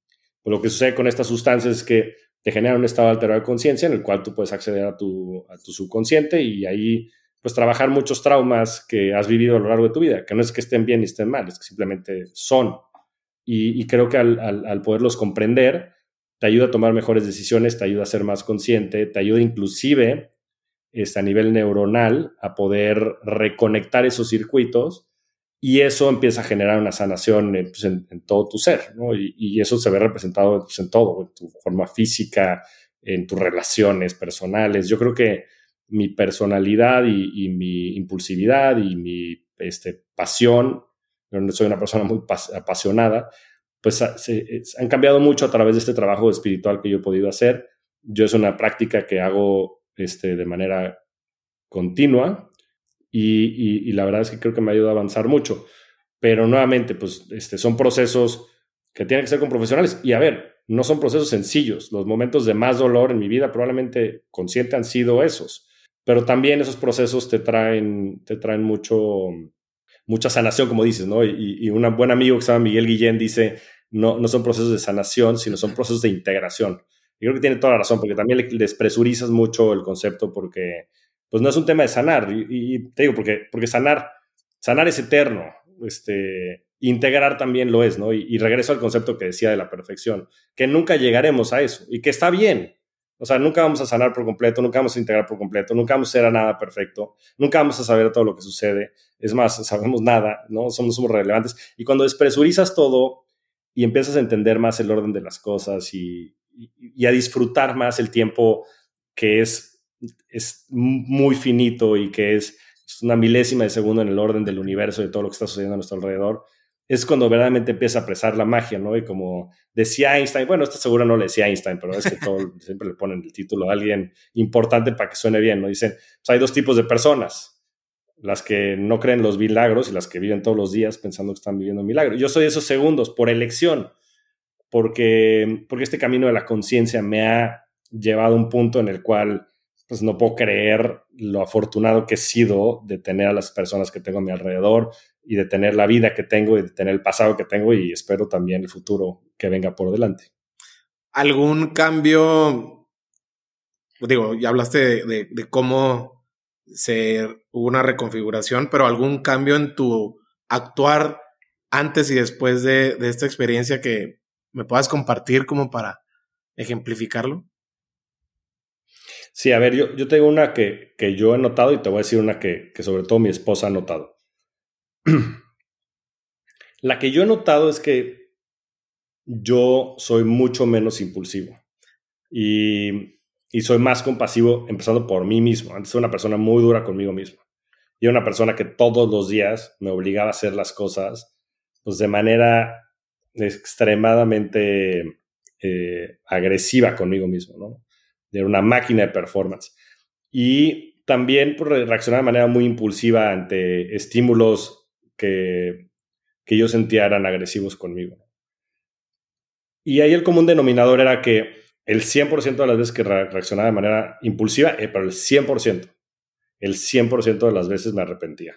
Speaker 2: lo que sucede con estas sustancias es que te genera un estado alterado de conciencia en el cual tú puedes acceder a tu, a tu subconsciente y ahí pues trabajar muchos traumas que has vivido a lo largo de tu vida, que no es que estén bien ni estén mal, es que simplemente son. Y, creo que al, poderlos comprender, te ayuda a tomar mejores decisiones, te ayuda a ser más consciente, te ayuda inclusive este, a nivel neuronal a poder reconectar esos circuitos y eso empieza a generar una sanación eh, pues, en, todo tu ser. Y, eso se ve representado pues, en todo, en tu forma física, en tus relaciones personales. Yo creo que mi personalidad y, mi impulsividad y mi este, pasión, no soy una persona muy apasionada, pues han cambiado mucho a través de este trabajo espiritual que yo he podido hacer. Yo es una práctica que hago este, de manera continua y, la verdad es que creo que me ayuda a avanzar mucho. Pero nuevamente, pues este, son procesos que tienen que ser con profesionales. Y a ver, no son procesos sencillos. Los momentos de más dolor en mi vida probablemente consciente han sido esos. Pero también esos procesos te traen, te traen mucho, mucha sanación, como dices, ¿no? Y, y un buen amigo que se llama Miguel Guillén dice, no, no son procesos de sanación, sino son procesos de integración. Y creo que tiene toda la razón, porque también le despresurizas mucho el concepto, porque pues no es un tema de sanar. Y, te digo, porque, porque sanar, sanar es eterno, este, integrar también lo es, ¿no? Y, y, regreso al concepto que decía de la perfección, que nunca llegaremos a eso y que está bien. O sea, nunca vamos a sanar por completo, nunca vamos a integrar por completo, nunca vamos a ser a nada perfecto, nunca vamos a saber todo lo que sucede. Es más, sabemos nada, ¿no? Somos, somos relevantes. Y cuando despresurizas todo y empiezas a entender más el orden de las cosas y, y a disfrutar más el tiempo que es es muy finito y que es, una milésima de segundo en el orden del universo, de todo lo que está sucediendo a nuestro alrededor, es cuando verdaderamente empieza a apresar la magia, ¿no? Y como decía Einstein, bueno, esto seguro no le decía Einstein, pero es que todo, [LAUGHS] siempre le ponen el título a alguien importante para que suene bien, ¿no? Dicen, pues hay dos tipos de personas, las que no creen los milagros y las que viven todos los días pensando que están viviendo un milagro. Yo soy de esos segundos por elección, porque, porque este camino de la conciencia me ha llevado a un punto en el cual pues no puedo creer lo afortunado que he sido de tener a las personas que tengo a mi alrededor y de tener la vida que tengo y de tener el pasado que tengo y espero también el futuro que venga por delante.
Speaker 1: ¿Algún cambio? Digo, ya hablaste de, cómo se hubo una reconfiguración, pero algún cambio en tu actuar antes y después de, de esta experiencia que me puedas compartir como para ejemplificarlo?
Speaker 2: Sí, a ver, yo, yo tengo una que, que, yo he notado y te voy a decir una que, que sobre todo mi esposa ha notado. [CLEARS THROAT] La que yo he notado es que yo soy mucho menos impulsivo y, soy más compasivo empezando por mí mismo. Antes era una persona muy dura conmigo mismo y era una persona que todos los días me obligaba a hacer las cosas pues de manera extremadamente eh, agresiva conmigo mismo, ¿no? de una máquina de performance. Y también por reaccionar de manera muy impulsiva ante estímulos que, que yo sentía eran agresivos conmigo. Y ahí el común denominador era que el 100% de las veces que reaccionaba de manera impulsiva, eh, pero el 100%, el 100% de las veces me arrepentía.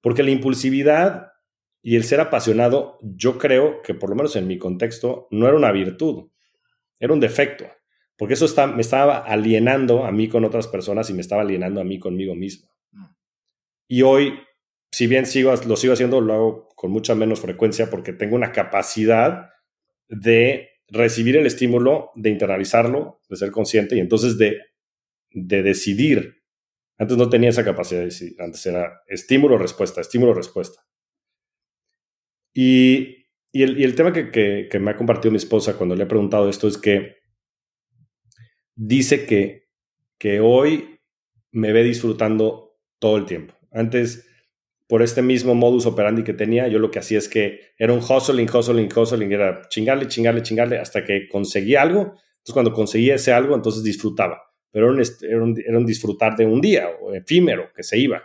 Speaker 2: Porque la impulsividad y el ser apasionado, yo creo que por lo menos en mi contexto, no era una virtud, era un defecto porque eso está, me estaba alienando a mí con otras personas y me estaba alienando a mí conmigo mismo. Mm. Y hoy, si bien sigo, lo sigo haciendo, lo hago con mucha menos frecuencia porque tengo una capacidad de recibir el estímulo, de internalizarlo, de ser consciente y entonces de, de decidir. Antes no tenía esa capacidad de decidir, antes era estímulo-respuesta, estímulo-respuesta. Y, y, el, y, el, tema que, que, que me ha compartido mi esposa cuando le he preguntado esto es que dice que, que hoy me ve disfrutando todo el tiempo. Antes, por este mismo modus operandi que tenía, yo lo que hacía es que era un hustling, hustling, hustling, era chingarle, chingarle, chingarle, hasta que conseguía algo. Entonces, cuando conseguía ese algo, entonces disfrutaba. Pero era un, era disfrutar de un día, o efímero, que se iba.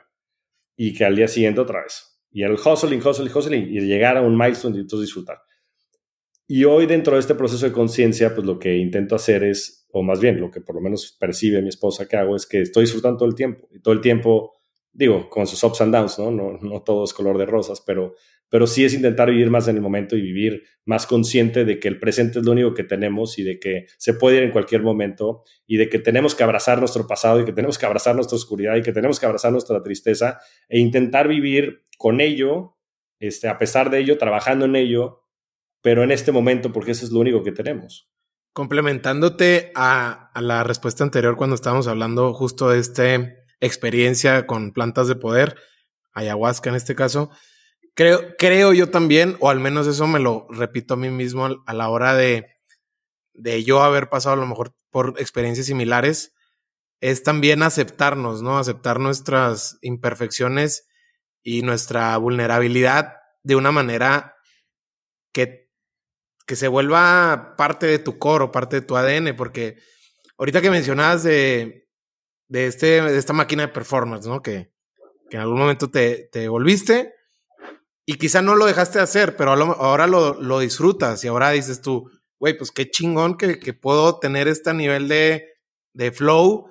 Speaker 2: Y que al día siguiente otra vez. Y el hustling, hustling, hustling, y llegar a un milestone y entonces disfrutar. Y hoy dentro de este proceso de conciencia, pues lo que intento hacer es o más bien lo que por lo menos percibe mi esposa que hago es que estoy disfrutando todo el tiempo. Y todo el tiempo, digo, con sus ups and downs, ¿no? No, no todo es color de rosas, pero, pero sí es intentar vivir más en el momento y vivir más consciente de que el presente es lo único que tenemos y de que se puede ir en cualquier momento y de que tenemos que abrazar nuestro pasado y que tenemos que abrazar nuestra oscuridad y que tenemos que abrazar nuestra tristeza e intentar vivir con ello, este, a pesar de ello, trabajando en ello, pero en este momento porque eso es lo único que tenemos.
Speaker 1: Complementándote a, la respuesta anterior cuando estábamos hablando justo de esta experiencia con plantas de poder, ayahuasca en este caso, creo, creo yo también, o al menos eso me lo repito a mí mismo a la hora de, de yo haber pasado a lo mejor por experiencias similares, es también aceptarnos, ¿no? Aceptar nuestras imperfecciones y nuestra vulnerabilidad de una manera que que se vuelva parte de tu core, parte de tu ADN, porque ahorita que mencionabas de, de, este, de esta máquina de performance, ¿no? Que, en algún momento te, te, volviste y quizá no lo dejaste de hacer, pero ahora lo, lo disfrutas y ahora dices tú, güey, pues qué chingón que, que, puedo tener este nivel de, de flow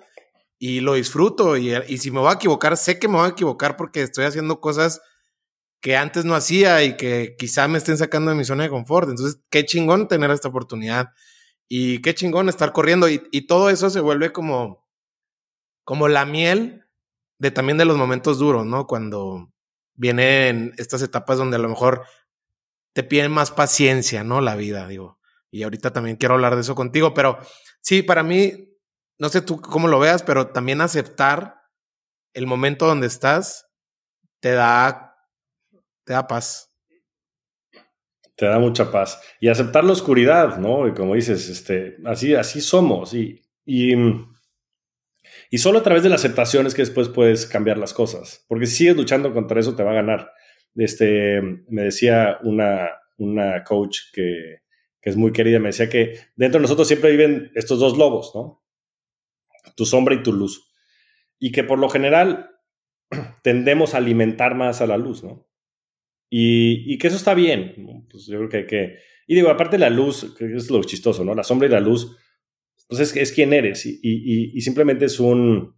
Speaker 1: y lo disfruto. Y, y, si me voy a equivocar, sé que me voy a equivocar porque estoy haciendo cosas que antes no hacía y que quizá me estén sacando de mi zona de confort. Entonces, qué chingón tener esta oportunidad y qué chingón estar corriendo y, y todo eso se vuelve como, como la miel de también de los momentos duros, ¿no? Cuando vienen estas etapas donde a lo mejor te piden más paciencia, ¿no? La vida, digo. Y ahorita también quiero hablar de eso contigo, pero sí, para mí, no sé tú cómo lo veas, pero también aceptar el momento donde estás te da, te da paz.
Speaker 2: Te da mucha paz. Y aceptar la oscuridad, ¿no? Y como dices, este, así, así somos. Y, y, y solo a través de la aceptación es que después puedes cambiar las cosas. Porque si sigues luchando contra eso, te va a ganar. Este, me decía una, una coach que, que es muy querida, me decía que dentro de nosotros siempre viven estos dos lobos, ¿no? Tu sombra y tu luz. Y que por lo general [CLEARS THROAT] tendemos a alimentar más a la luz, ¿no? Y, y que eso está bien. Pues yo creo que, que, Y digo, aparte la luz, que es lo chistoso, ¿no? La sombra y la luz, pues es, es quien eres. Y, simplemente es un,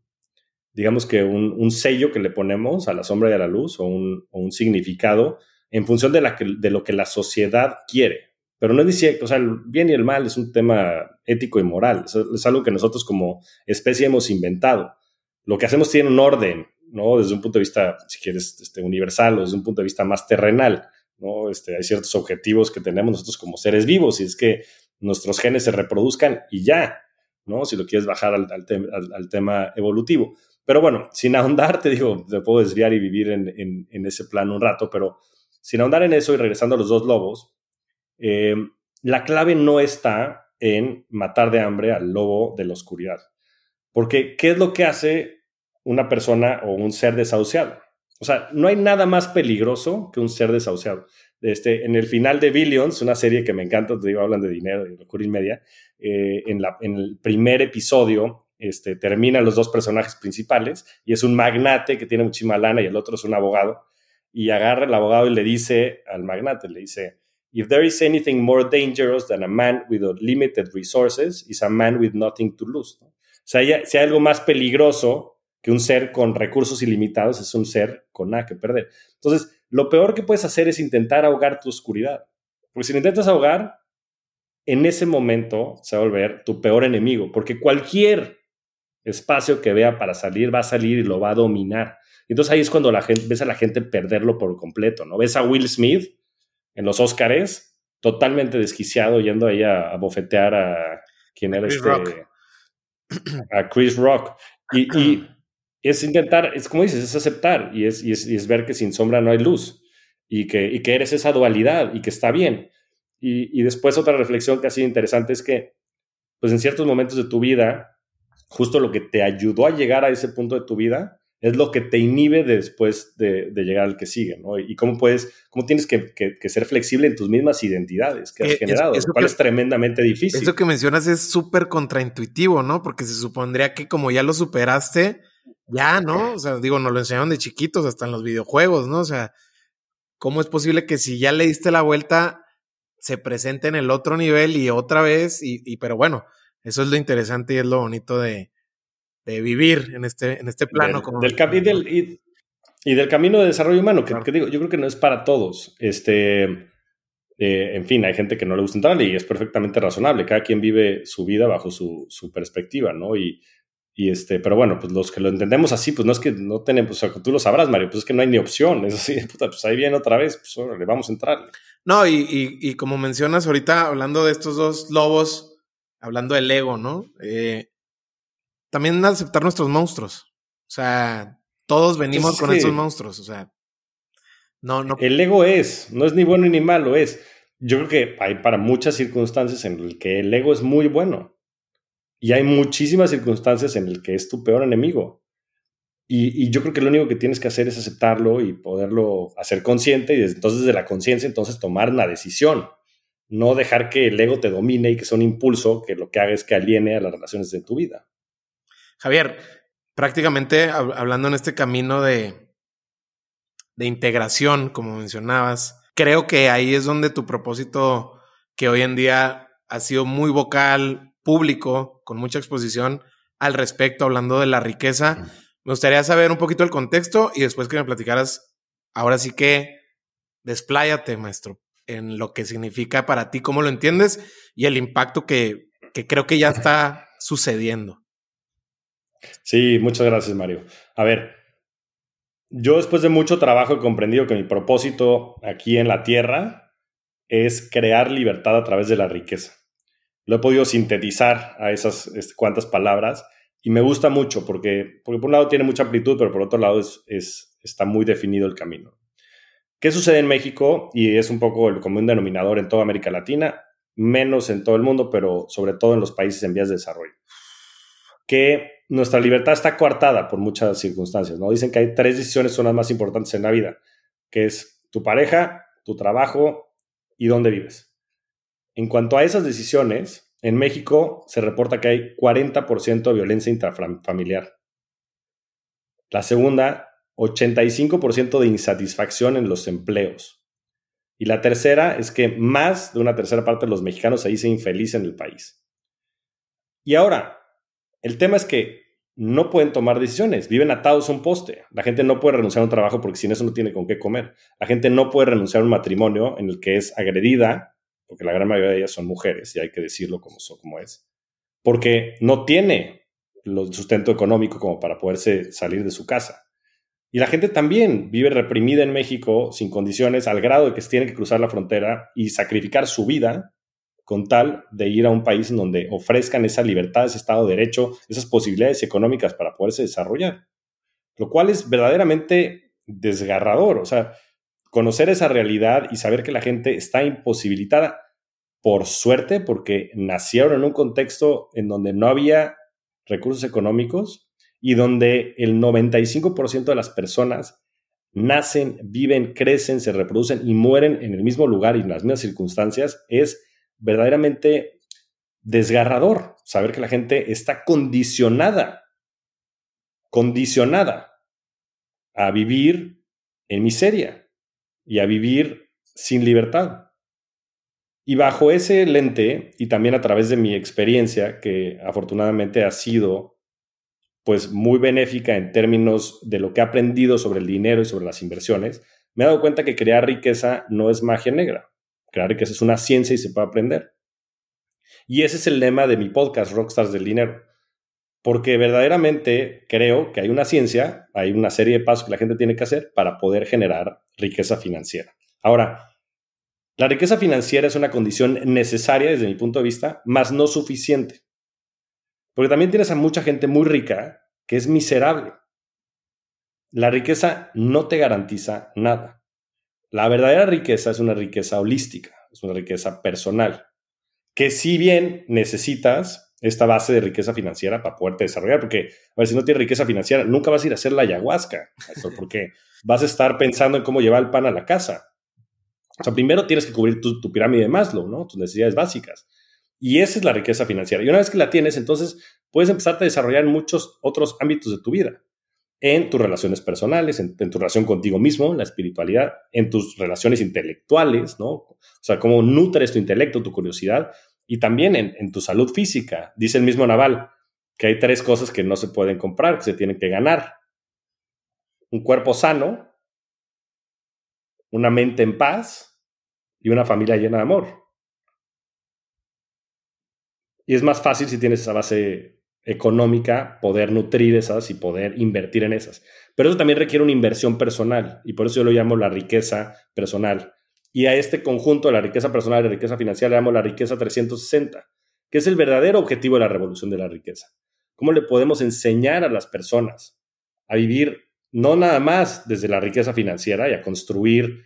Speaker 2: digamos que un, sello que le ponemos a la sombra y a la luz, o un, significado en función de, lo que la sociedad quiere. Pero no es decir, o sea, el bien y el mal es un tema ético y moral. Es, es algo que nosotros como especie hemos inventado. Lo que hacemos tiene un orden, ¿no? Desde un punto de vista, si quieres, este, universal o desde un punto de vista más terrenal, ¿no? Este, hay ciertos objetivos que tenemos nosotros como seres vivos y es que nuestros genes se reproduzcan y ya, ¿no? Si lo quieres bajar al, al, al, tema evolutivo. Pero bueno, sin ahondar, te digo, te puedo desviar y vivir en, ese plan un rato, pero sin ahondar en eso y regresando a los dos lobos, eh, la clave no está en matar de hambre al lobo de la oscuridad. Porque, ¿qué es lo que hace una persona o un ser desahuciado? O sea, no hay nada más peligroso que un ser desahuciado. Este, en el final de Billions, una serie que me encanta, te hablan de dinero, de locura y media, eh, en, la, en, el primer episodio este, terminan los dos personajes principales y es un magnate que tiene muchísima lana y el otro es un abogado y agarra el abogado y le dice al magnate, le dice, If there is anything more dangerous than a man with limited resources, is a man with nothing to lose. O sea, si hay algo más peligroso que un ser con recursos ilimitados, es un ser con nada que perder. Entonces, lo peor que puedes hacer es intentar ahogar tu oscuridad. Porque si lo intentas ahogar, en ese momento se va a volver tu peor enemigo, porque cualquier espacio que vea para salir va a salir y lo va a dominar. Entonces ahí es cuando la gente, ves a la gente perderlo por completo, ¿no? Ves a Will Smith en los Óscares, totalmente desquiciado, yendo ahí a, a bofetear a quien era Chris este. Rock. [CLEARS THROAT] A Chris Rock. Y, y, [CLEARS THROAT] es intentar, es como dices, es aceptar y es, y es, y es, ver que sin sombra no hay luz y que, y que eres esa dualidad y que está bien. Y, y después otra reflexión que ha sido interesante es que, pues en ciertos momentos de tu vida, justo lo que te ayudó a llegar a ese punto de tu vida es lo que te inhibe después de, de, llegar al que sigue, ¿no? Y cómo puedes, cómo tienes que, que, que ser flexible en tus mismas identidades que has eh, generado, lo cual que, es tremendamente difícil.
Speaker 1: Eso que mencionas es súper contraintuitivo, ¿no? Porque se supondría que como ya lo superaste, ya, ¿no? O sea, digo, nos lo enseñaron de chiquitos, hasta en los videojuegos, ¿no? O sea, ¿cómo es posible que si ya le diste la vuelta, se presente en el otro nivel y otra vez? Y, y pero bueno, eso es lo interesante y es lo bonito de, de vivir en este, en este plano.
Speaker 2: Del,
Speaker 1: como
Speaker 2: del y, del, y, y, del camino de desarrollo humano, que, que, digo, yo creo que no es para todos. Este, eh, en fin, hay gente que no le gusta entrar y es perfectamente razonable. Cada quien vive su vida bajo su, su perspectiva, ¿no? Y, y este, pero bueno, pues los que lo entendemos así, pues no es que no tenemos, o sea, tú lo sabrás, Mario, pues es que no hay ni opción. Es así, puta, pues ahí viene otra vez, pues le vamos a entrar.
Speaker 1: No, y, y, y, como mencionas ahorita, hablando de estos dos lobos, hablando del ego, ¿no? Eh, también aceptar nuestros monstruos. O sea, todos venimos con esos monstruos. O sea, no, no.
Speaker 2: El ego es, no es ni bueno ni malo, es. Yo creo que hay para muchas circunstancias en las que el ego es muy bueno. Y hay muchísimas circunstancias en las que es tu peor enemigo. Y, yo creo que lo único que tienes que hacer es aceptarlo y poderlo hacer consciente y desde, entonces de la conciencia entonces tomar una decisión. No dejar que el ego te domine y que sea un impulso que lo que haga es que aliene a las relaciones de tu vida.
Speaker 1: Javier, prácticamente hablando en este camino de, de integración, como mencionabas, creo que ahí es donde tu propósito, que hoy en día ha sido muy vocal, público, con mucha exposición al respecto, hablando de la riqueza. Me gustaría saber un poquito el contexto y después que me platicaras, ahora sí que despláyate, maestro, en lo que significa para ti, cómo lo entiendes y el impacto que, que creo que ya está [LAUGHS] sucediendo.
Speaker 2: Sí, muchas gracias, Mario. A ver, yo después de mucho trabajo he comprendido que mi propósito aquí en la Tierra es crear libertad a través de la riqueza. Lo he podido sintetizar a esas este, cuantas palabras y me gusta mucho porque, por un lado tiene mucha amplitud, pero por otro lado es, es, está muy definido el camino. ¿Qué sucede en México? Y es un poco el común denominador en toda América Latina, menos en todo el mundo, pero sobre todo en los países en vías de desarrollo. Que nuestra libertad está coartada por muchas circunstancias, ¿no? Dicen que hay tres decisiones son las más importantes en la vida, que es tu pareja, tu trabajo y dónde vives. En cuanto a esas decisiones, en México se reporta que hay 40% de violencia intrafamiliar. La segunda 85% de insatisfacción en los empleos. Y la tercera es que más de una tercera parte de los mexicanos se dice infeliz en el país. Y ahora, el tema es que no pueden tomar decisiones, viven atados a un poste. La gente no puede renunciar a un trabajo porque sin eso no tiene con qué comer. La gente no puede renunciar a un matrimonio en el que es agredida, porque la gran mayoría de ellas son mujeres, y hay que decirlo como, como es, porque no tiene el sustento económico como para poderse salir de su casa. Y la gente también vive reprimida en México sin condiciones al grado de que se tiene que cruzar la frontera y sacrificar su vida con tal de ir a un país en donde ofrezcan esa libertad, ese Estado de Derecho, esas posibilidades económicas para poderse desarrollar. Lo cual es verdaderamente desgarrador. O sea, conocer esa realidad y saber que la gente está imposibilitada. Por suerte porque nacieron en un contexto en donde no había recursos económicos y donde el 95% de las personas nacen, viven, crecen, se reproducen y mueren en el mismo lugar y en las mismas circunstancias, es verdaderamente desgarrador saber que la gente está condicionada, condicionada a vivir en miseria y a vivir sin libertad. Y bajo ese lente, y también a través de mi experiencia, que afortunadamente ha sido pues muy benéfica en términos de lo que he aprendido sobre el dinero y sobre las inversiones, me he dado cuenta que crear riqueza no es magia negra. Crear riqueza es una ciencia y se puede aprender. Y ese es el lema de mi podcast, Rockstars del Dinero. Porque verdaderamente creo que hay una ciencia, hay una serie de pasos que la gente tiene que hacer para poder generar riqueza financiera. Ahora, la riqueza financiera es una condición necesaria desde mi punto de vista, más no suficiente. Porque también tienes a mucha gente muy rica que es miserable. La riqueza no te garantiza nada. La verdadera riqueza es una riqueza holística, es una riqueza personal, que si bien necesitas esta base de riqueza financiera para poderte desarrollar, porque, a ver, si no tienes riqueza financiera, nunca vas a ir a hacer la ayahuasca, porque vas a estar pensando en cómo llevar el pan a la casa. O sea, primero tienes que cubrir tu, pirámide de Maslow, ¿no? Tus necesidades básicas. Y esa es la riqueza financiera. Y una vez que la tienes, entonces puedes empezarte a desarrollar en muchos otros ámbitos de tu vida. En tus relaciones personales, en, tu relación contigo mismo, la espiritualidad, en tus relaciones intelectuales, ¿no? O sea, cómo nutres tu intelecto, tu curiosidad, y también en, tu salud física. Dice el mismo Naval que hay tres cosas que no se pueden comprar, que se tienen que ganar. Un cuerpo sano, una mente en paz y una familia llena de amor. Y es más fácil si tienes esa base económica, poder nutrir esas y poder invertir en esas. Pero eso también requiere una inversión personal y por eso yo lo llamo la riqueza personal. Y a este conjunto de la riqueza personal y la riqueza financiera le llamo la riqueza 360, que es el verdadero objetivo de la revolución de la riqueza. ¿Cómo le podemos enseñar a las personas a vivir no nada más desde la riqueza financiera y a construir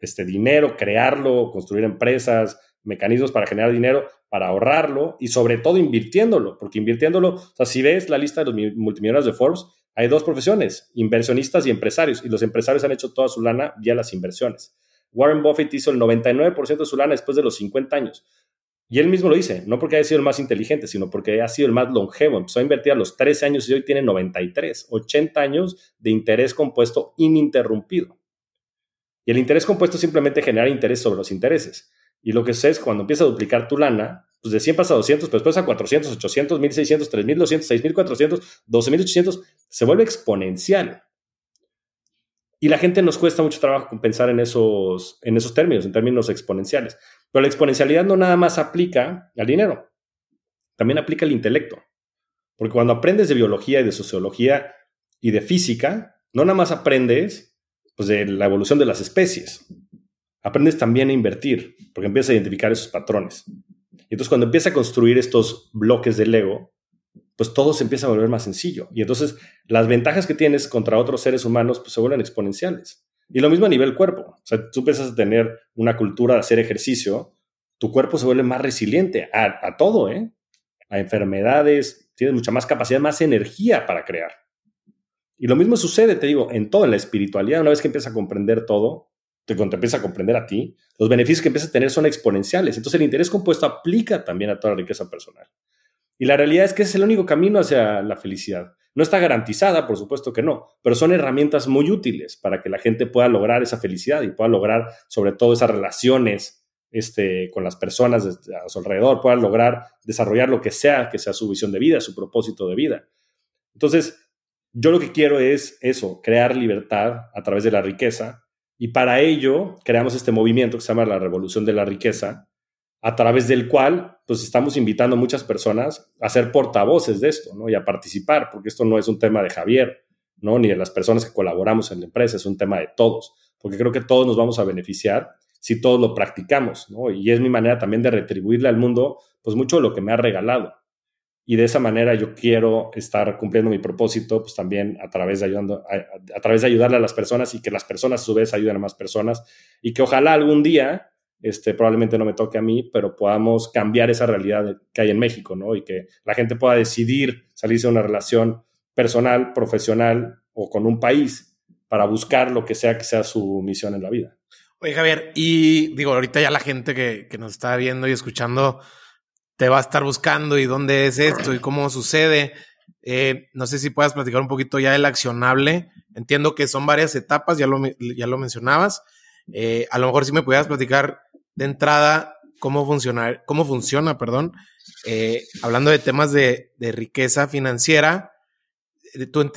Speaker 2: este dinero, crearlo, construir empresas, mecanismos para generar dinero, para ahorrarlo y sobre todo invirtiéndolo, porque invirtiéndolo, si ves la lista de los multimillonarios de Forbes, hay dos profesiones, inversionistas y empresarios, y los empresarios han hecho toda su lana vía las inversiones. Warren Buffett hizo el 99% de su lana después de los 50 años. Y él mismo lo dice, no porque haya sido el más inteligente, sino porque ha sido el más longevo. Empezó a invertir a los 13 años y hoy tiene 93, 80 años de interés compuesto ininterrumpido. Y el interés compuesto simplemente genera interés sobre los intereses. Y lo que sé es cuando empieza a duplicar tu lana, pues de 100 pasa a 200, pero después a 400, 800, 1600, 3200, 6400, 12800, se vuelve exponencial. Y la gente nos cuesta mucho trabajo pensar en esos, en esos términos, en términos exponenciales. Pero la exponencialidad no nada más aplica al dinero, también aplica al intelecto. Porque cuando aprendes de biología y de sociología y de física, no nada más aprendes pues, de la evolución de las especies, aprendes también a invertir, porque empiezas a identificar esos patrones. Y entonces cuando empiezas a construir estos bloques de Lego, pues todo se empieza a volver más sencillo. Y entonces las ventajas que tienes contra otros seres humanos pues, se vuelven exponenciales. Y lo mismo a nivel cuerpo. O sea, tú empiezas a tener una cultura de hacer ejercicio, tu cuerpo se vuelve más resiliente a, todo, ¿eh? A enfermedades, tienes mucha más capacidad, más energía para crear. Y lo mismo sucede, te digo, en todo, en la espiritualidad. Una vez que empiezas a comprender todo, te, cuando te empiezas a comprender a ti, los beneficios que empiezas a tener son exponenciales. Entonces el interés compuesto aplica también a toda la riqueza personal. Y la realidad es que es el único camino hacia la felicidad. No está garantizada, por supuesto que no, pero son herramientas muy útiles para que la gente pueda lograr esa felicidad y pueda lograr sobre todo esas relaciones este, con las personas a su alrededor, pueda lograr desarrollar lo que sea, que sea su visión de vida, su propósito de vida. Entonces, yo lo que quiero es eso, crear libertad a través de la riqueza y para ello creamos este movimiento que se llama la Revolución de la Riqueza, a través del cual pues estamos invitando muchas personas a ser portavoces de esto, ¿no? Y a participar, porque esto no es un tema de Javier, ¿no? Ni de las personas que colaboramos en la empresa, es un tema de todos, porque creo que todos nos vamos a beneficiar si todos lo practicamos, ¿no? Y es mi manera también de retribuirle al mundo, pues mucho de lo que me ha regalado. Y de esa manera yo quiero estar cumpliendo mi propósito, pues también a través ayudando, a través de ayudarle a las personas y que las personas a su vez ayuden a más personas y que ojalá algún día este, probablemente no me toque a mí, pero podamos cambiar esa realidad que hay en México, ¿no? Y que la gente pueda decidir salirse de una relación personal, profesional o con un país para buscar lo que sea que sea su misión en la vida.
Speaker 1: Oye, Javier, y digo, ahorita ya la gente que, que nos está viendo y escuchando te va a estar buscando y dónde es esto y cómo sucede. Eh, no sé si puedas platicar un poquito ya del accionable. Entiendo que son varias etapas, ya lo, ya lo mencionabas. Eh, a lo mejor si me pudieras platicar de entrada cómo, funciona, cómo funciona, perdón, eh, hablando de temas de, riqueza financiera. Eh, tú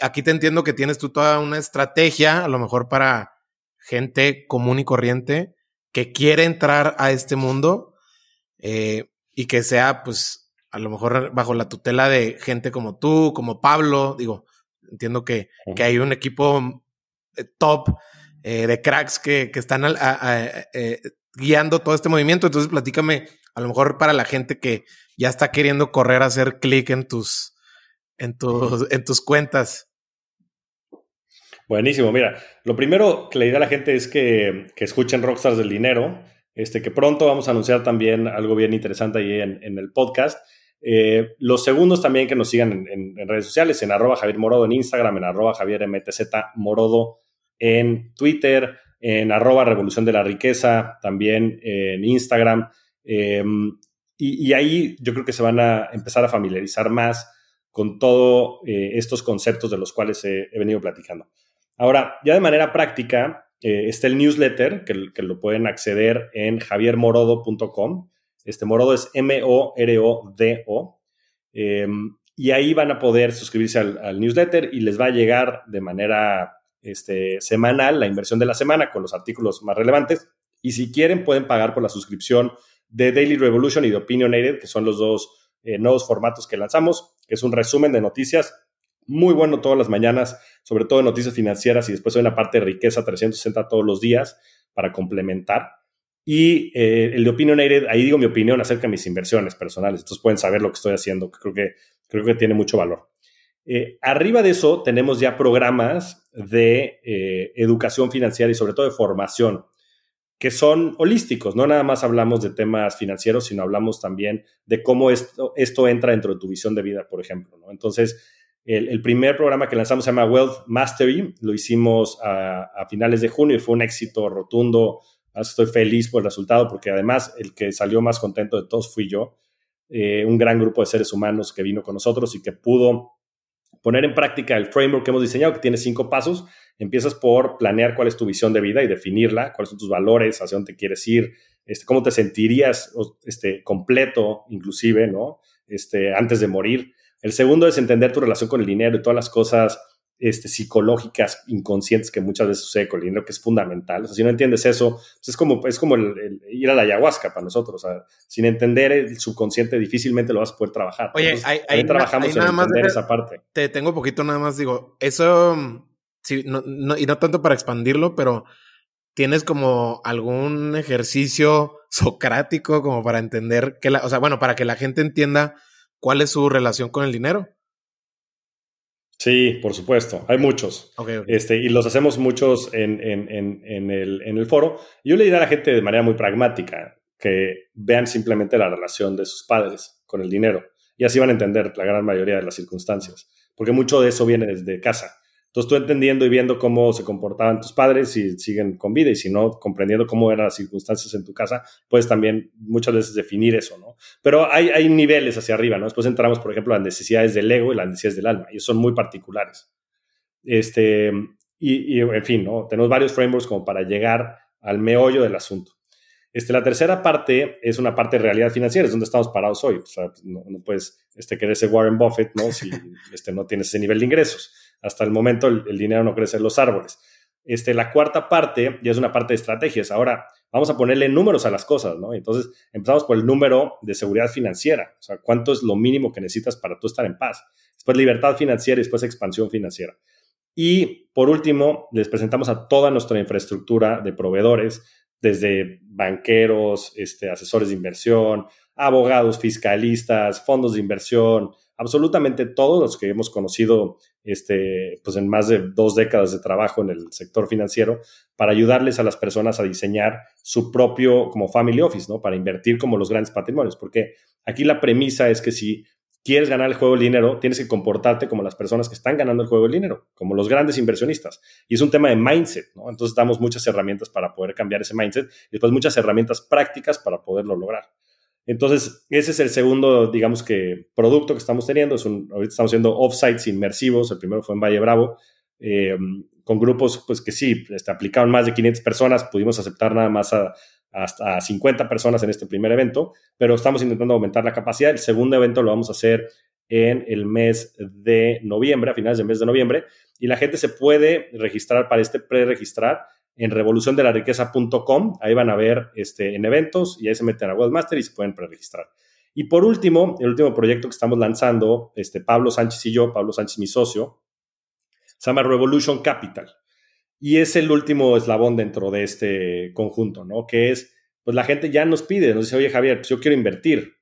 Speaker 1: aquí te entiendo que tienes tú toda una estrategia, a lo mejor para gente común y corriente que quiere entrar a este mundo eh, y que sea, pues, a lo mejor bajo la tutela de gente como tú, como Pablo. Digo, entiendo que, que hay un equipo top de cracks que, que están guiando todo este movimiento. Entonces, platícame, a lo mejor para la gente que ya está queriendo correr a hacer clic en tus, en tus, en tus cuentas.
Speaker 2: Buenísimo, mira, lo primero que le diré a la gente es que, que, escuchen Rockstars del Dinero, este, que pronto vamos a anunciar también algo bien interesante ahí en, el podcast. Eh, los segundos también que nos sigan en, en, redes sociales, en arroba Javier Morodo en Instagram, en arroba Javier MTZ Morodo en Twitter, en arroba revolución de la riqueza, también en Instagram. Em, y, ahí yo creo que se van a empezar a familiarizar más con todos eh, estos conceptos de los cuales he, venido platicando. Ahora, ya de manera práctica, eh, está el newsletter que, lo pueden acceder en javiermorodo.com. Este Morodo es M-O-R-O-D-O. Em, y ahí van a poder suscribirse al, al, newsletter y les va a llegar de manera este, semanal, la inversión de la semana con los artículos más relevantes. Y si quieren, pueden pagar por la suscripción de Daily Revolution y de Opinionated, que son los dos eh, nuevos formatos que lanzamos, que es un resumen de noticias muy bueno todas las mañanas, sobre todo de noticias financieras y después hay una parte de riqueza 360 todos los días para complementar. Y eh, el de Opinionated, ahí digo mi opinión acerca de mis inversiones personales. Entonces pueden saber lo que estoy haciendo, que creo que, creo que tiene mucho valor. Eh, arriba de eso tenemos ya programas de eh, educación financiera y sobre todo de formación que son holísticos. No nada más hablamos de temas financieros, sino hablamos también de cómo esto, entra dentro de tu visión de vida, por ejemplo. Entonces, el, primer programa que lanzamos se llama Wealth Mastery. Lo hicimos a, finales de junio y fue un éxito rotundo. Estoy feliz por el resultado porque además el que salió más contento de todos fui yo. Eh, un gran grupo de seres humanos que vino con nosotros y que pudo poner en práctica el framework que hemos diseñado, que tiene cinco pasos. Empiezas por planear cuál es tu visión de vida y definirla, cuáles son tus valores, hacia dónde quieres ir, este, cómo te sentirías este, completo, inclusive, ¿no? Este, antes de morir. El segundo es entender tu relación con el dinero y todas las cosas este, psicológicas inconscientes que muchas veces sucede con el dinero, que es fundamental. O sea, si no entiendes eso, pues es como, es como el, ir a la ayahuasca para nosotros. O sea, sin entender el subconsciente, difícilmente lo vas a poder trabajar.
Speaker 1: Oye, trabajamos en entender esa parte. Te tengo un poquito nada más, digo, eso, sí, no, y no tanto para expandirlo, pero tienes como algún ejercicio [LAUGHS] socrático como para entender que la, o sea, bueno, para que la gente entienda cuál es su relación con el dinero.
Speaker 2: Sí, por supuesto. Hay muchos. Este, y los hacemos muchos en, el, foro. Yo le diría a la gente de manera muy pragmática que vean simplemente la relación de sus padres con el dinero. Y así van a entender la gran mayoría de las circunstancias. Porque mucho de eso viene desde casa. Entonces tú entendiendo y viendo cómo se comportaban tus padres, si siguen con vida y si no, comprendiendo cómo eran las circunstancias en tu casa, puedes también muchas veces definir eso, ¿no? Pero hay, hay niveles hacia arriba, ¿no? Después entramos, por ejemplo, a las necesidades del ego y las necesidades del alma, y son muy particulares. Este, y, en fin, ¿no? Tenemos varios frameworks como para llegar al meollo del asunto. Este, la tercera parte es una parte de realidad financiera, es donde estamos parados hoy. O sea, no, puedes este, querer ser Warren Buffett, ¿no? Si [LAUGHS] este, no tienes ese nivel de ingresos hasta el momento el, dinero no crece en los árboles. Este, la cuarta parte ya es una parte de estrategias. Ahora vamos a ponerle números a las cosas, ¿no? Entonces empezamos por el número de seguridad financiera, o sea, cuánto es lo mínimo que necesitas para tú estar en paz. Después libertad financiera y después expansión financiera. Y por último, les presentamos a toda nuestra infraestructura de proveedores, desde banqueros, este, asesores de inversión, abogados, fiscalistas, fondos de inversión, absolutamente todos los que hemos conocido este, pues en más de dos décadas de trabajo en el sector financiero para ayudarles a las personas a diseñar su propio como family office, ¿no? Para invertir como los grandes patrimonios, porque aquí la premisa es que si quieres ganar el juego del dinero, tienes que comportarte como las personas que están ganando el juego del dinero, como los grandes inversionistas. Y es un tema de mindset, ¿no? Entonces damos muchas herramientas para poder cambiar ese mindset y después muchas herramientas prácticas para poderlo lograr. Entonces, ese es el segundo, digamos que, producto que estamos teniendo. Es un, ahorita estamos haciendo offsites inmersivos. El primero fue en Valle Bravo, eh, con grupos pues, que sí, este, aplicaron más de 500 personas. Pudimos aceptar nada más a, hasta 50 personas en este primer evento, pero estamos intentando aumentar la capacidad. El segundo evento lo vamos a hacer en el mes de noviembre, a finales del mes de noviembre, y la gente se puede registrar para este pre-registrar en revoluciondelariqueza.com. Ahí van a ver este, en eventos y ahí se meten a Webmaster y se pueden preregistrar. Y por último, el último proyecto que estamos lanzando, este, Pablo Sánchez y yo, Pablo Sánchez, mi socio, se llama Revolution Capital. Y es el último eslabón dentro de este conjunto, ¿no? Que es, pues la gente ya nos pide, nos dice, oye Javier, pues yo quiero invertir,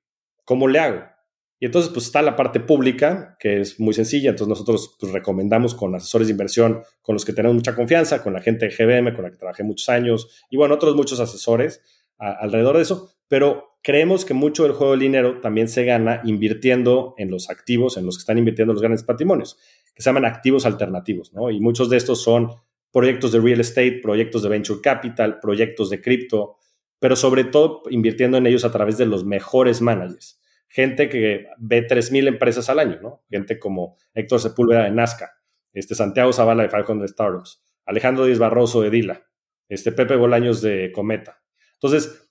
Speaker 2: ¿cómo le hago? Y entonces, pues está la parte pública, que es muy sencilla. Entonces, nosotros pues, recomendamos con asesores de inversión con los que tenemos mucha confianza, con la gente de GBM, con la que trabajé muchos años, y bueno, otros muchos asesores alrededor de eso. Pero creemos que mucho del juego del dinero también se gana invirtiendo en los activos, en los que están invirtiendo los grandes patrimonios, que se llaman activos alternativos, ¿no? Y muchos de estos son proyectos de real estate, proyectos de venture capital, proyectos de cripto, pero sobre todo invirtiendo en ellos a través de los mejores managers gente que ve 3.000 empresas al año, ¿no? Gente como Héctor Sepúlveda de Nazca, este Santiago Zavala de 500 Startups, Alejandro Díaz Barroso de Dila, este Pepe Bolaños de Cometa. Entonces,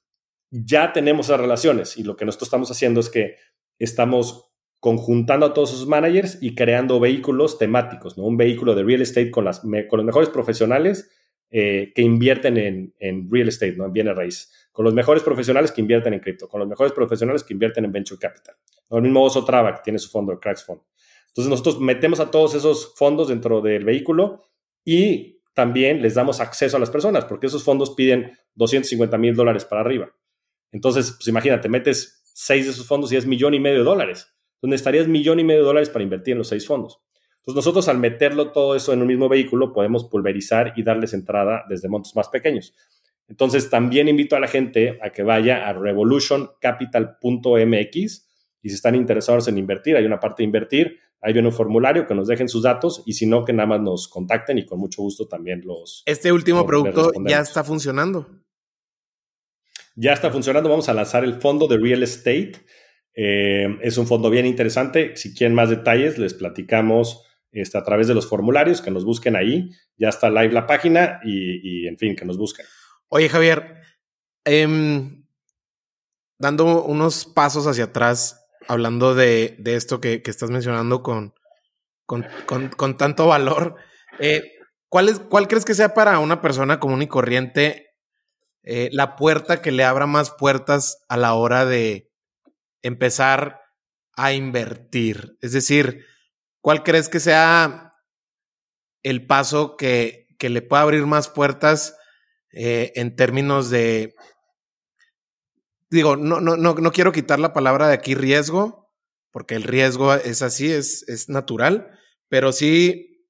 Speaker 2: ya tenemos esas relaciones y lo que nosotros estamos haciendo es que estamos conjuntando a todos esos managers y creando vehículos temáticos, ¿no? Un vehículo de real estate con, las, con los mejores profesionales eh, que invierten en, en, real estate, ¿no? En bienes raíces con los mejores profesionales que invierten en cripto, con los mejores profesionales que invierten en venture capital. El mismo Oso Traba, que tiene su fondo, el Cracks Fund. Entonces nosotros metemos a todos esos fondos dentro del vehículo y también les damos acceso a las personas, porque esos fondos piden 250 mil dólares para arriba. Entonces, pues imagínate, metes seis de esos fondos y es millón y medio de dólares. Entonces estarías millón y medio de dólares para invertir en los seis fondos. Entonces nosotros al meterlo todo eso en un mismo vehículo podemos pulverizar y darles entrada desde montos más pequeños. Entonces, también invito a la gente a que vaya a revolutioncapital.mx y si están interesados en invertir, hay una parte de invertir, ahí viene un formulario que nos dejen sus datos y si no, que nada más nos contacten y con mucho gusto también los...
Speaker 1: Este último producto ya está funcionando.
Speaker 2: ya está funcionando. Vamos a lanzar el fondo de real estate. Eh, es un fondo bien interesante. Si quieren más detalles, les platicamos este, a través de los formularios, que nos busquen ahí. Ya está live la página y, en fin, que nos busquen.
Speaker 1: Oye, Javier, em, dando unos pasos hacia atrás, hablando de, esto que, estás mencionando con, con, tanto valor, eh, ¿cuál, es, ¿cuál crees que sea para una persona común y corriente eh, la puerta que le abra más puertas a la hora de empezar a invertir? Es decir, ¿cuál crees que sea el paso que, que le pueda abrir más puertas eh, en términos de... Digo, no, no, no, no quiero quitar la palabra de aquí riesgo, porque el riesgo es así, es, es natural, pero sí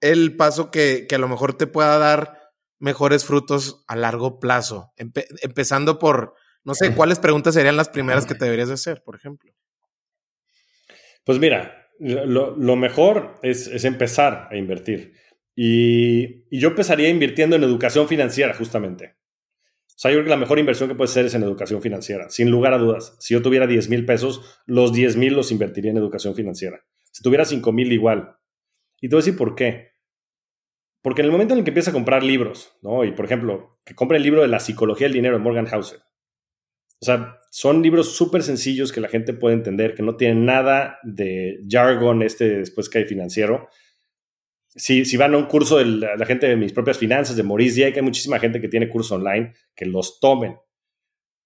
Speaker 1: el paso que, que a lo mejor te pueda dar mejores frutos a largo plazo? empezando por, no sé, ¿cuáles preguntas serían las primeras que te deberías hacer, por ejemplo?
Speaker 2: Pues mira, lo, mejor es, empezar a invertir. Y, yo empezaría invirtiendo en educación financiera, justamente. O sea, yo creo que la mejor inversión que puede ser es en educación financiera, sin lugar a dudas. Si yo tuviera 10 mil pesos, los 10 mil los invertiría en educación financiera. Si tuviera 5 mil, igual. Y te voy a decir por qué. Porque en el momento en el que empieza a comprar libros, ¿no? Y por ejemplo, que compre el libro de la psicología del dinero de Morgan Housel. O sea, son libros súper sencillos que la gente puede entender, que no tienen nada de jargon este después que hay financiero. Si, si van a un curso de la, gente de mis propias finanzas, de Maurice que hay muchísima gente que tiene cursos online, que los tomen.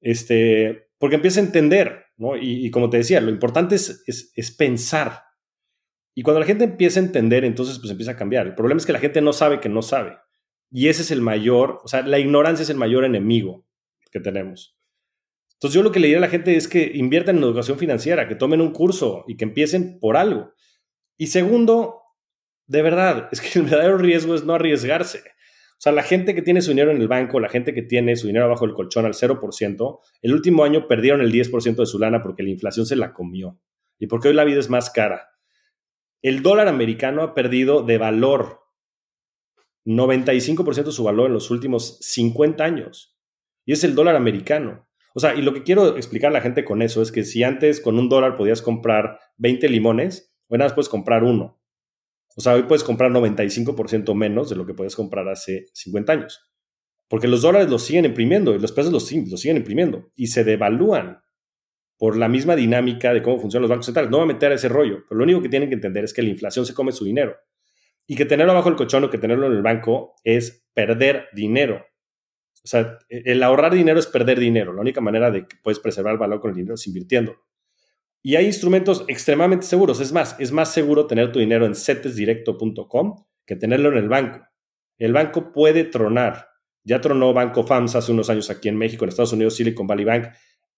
Speaker 2: Este, porque empieza a entender, ¿no? Y, como te decía, lo importante es, es, es pensar, y cuando la gente empieza a entender, entonces pues empieza a cambiar. El problema es que la gente no sabe que no sabe. Y ese es el mayor, o sea, la ignorancia es el mayor enemigo que tenemos. Entonces yo lo que le diría a la gente es que inviertan en educación financiera, que tomen un curso y que empiecen por algo. Y segundo, de verdad, es que [LAUGHS] el verdadero riesgo es no arriesgarse. O sea, la gente que tiene su dinero en el banco, la gente que tiene su dinero abajo del colchón al 0%, el último año perdieron el 10% de su lana porque la inflación se la comió. Y porque hoy la vida es más cara el dólar americano ha perdido de valor 95% de su valor en los últimos 50 años. Y es el dólar americano. O sea, y lo que quiero explicar a la gente con eso es que si antes con un dólar podías comprar 20 limones, nada más puedes comprar uno. O sea, hoy puedes comprar 95% menos de lo que podías comprar hace 50 años. Porque los dólares los siguen imprimiendo y los pesos los, siguen imprimiendo y se devalúan por la misma dinámica de cómo funcionan los bancos centrales. No voy a meter ese rollo, pero lo único que tienen que entender es que la inflación se come su dinero y que tenerlo abajo del colchón o que tenerlo en el banco es perder dinero. O sea, el ahorrar dinero es perder dinero. La única manera de que puedes preservar el valor con el dinero es invirtiendo. Y hay instrumentos extremadamente seguros. Es más, es más seguro tener tu dinero en cetesdirecto.com que tenerlo en el banco. El banco puede tronar. Ya tronó Banco FAMS hace unos años aquí en México, en Estados Unidos, Silicon Valley Bank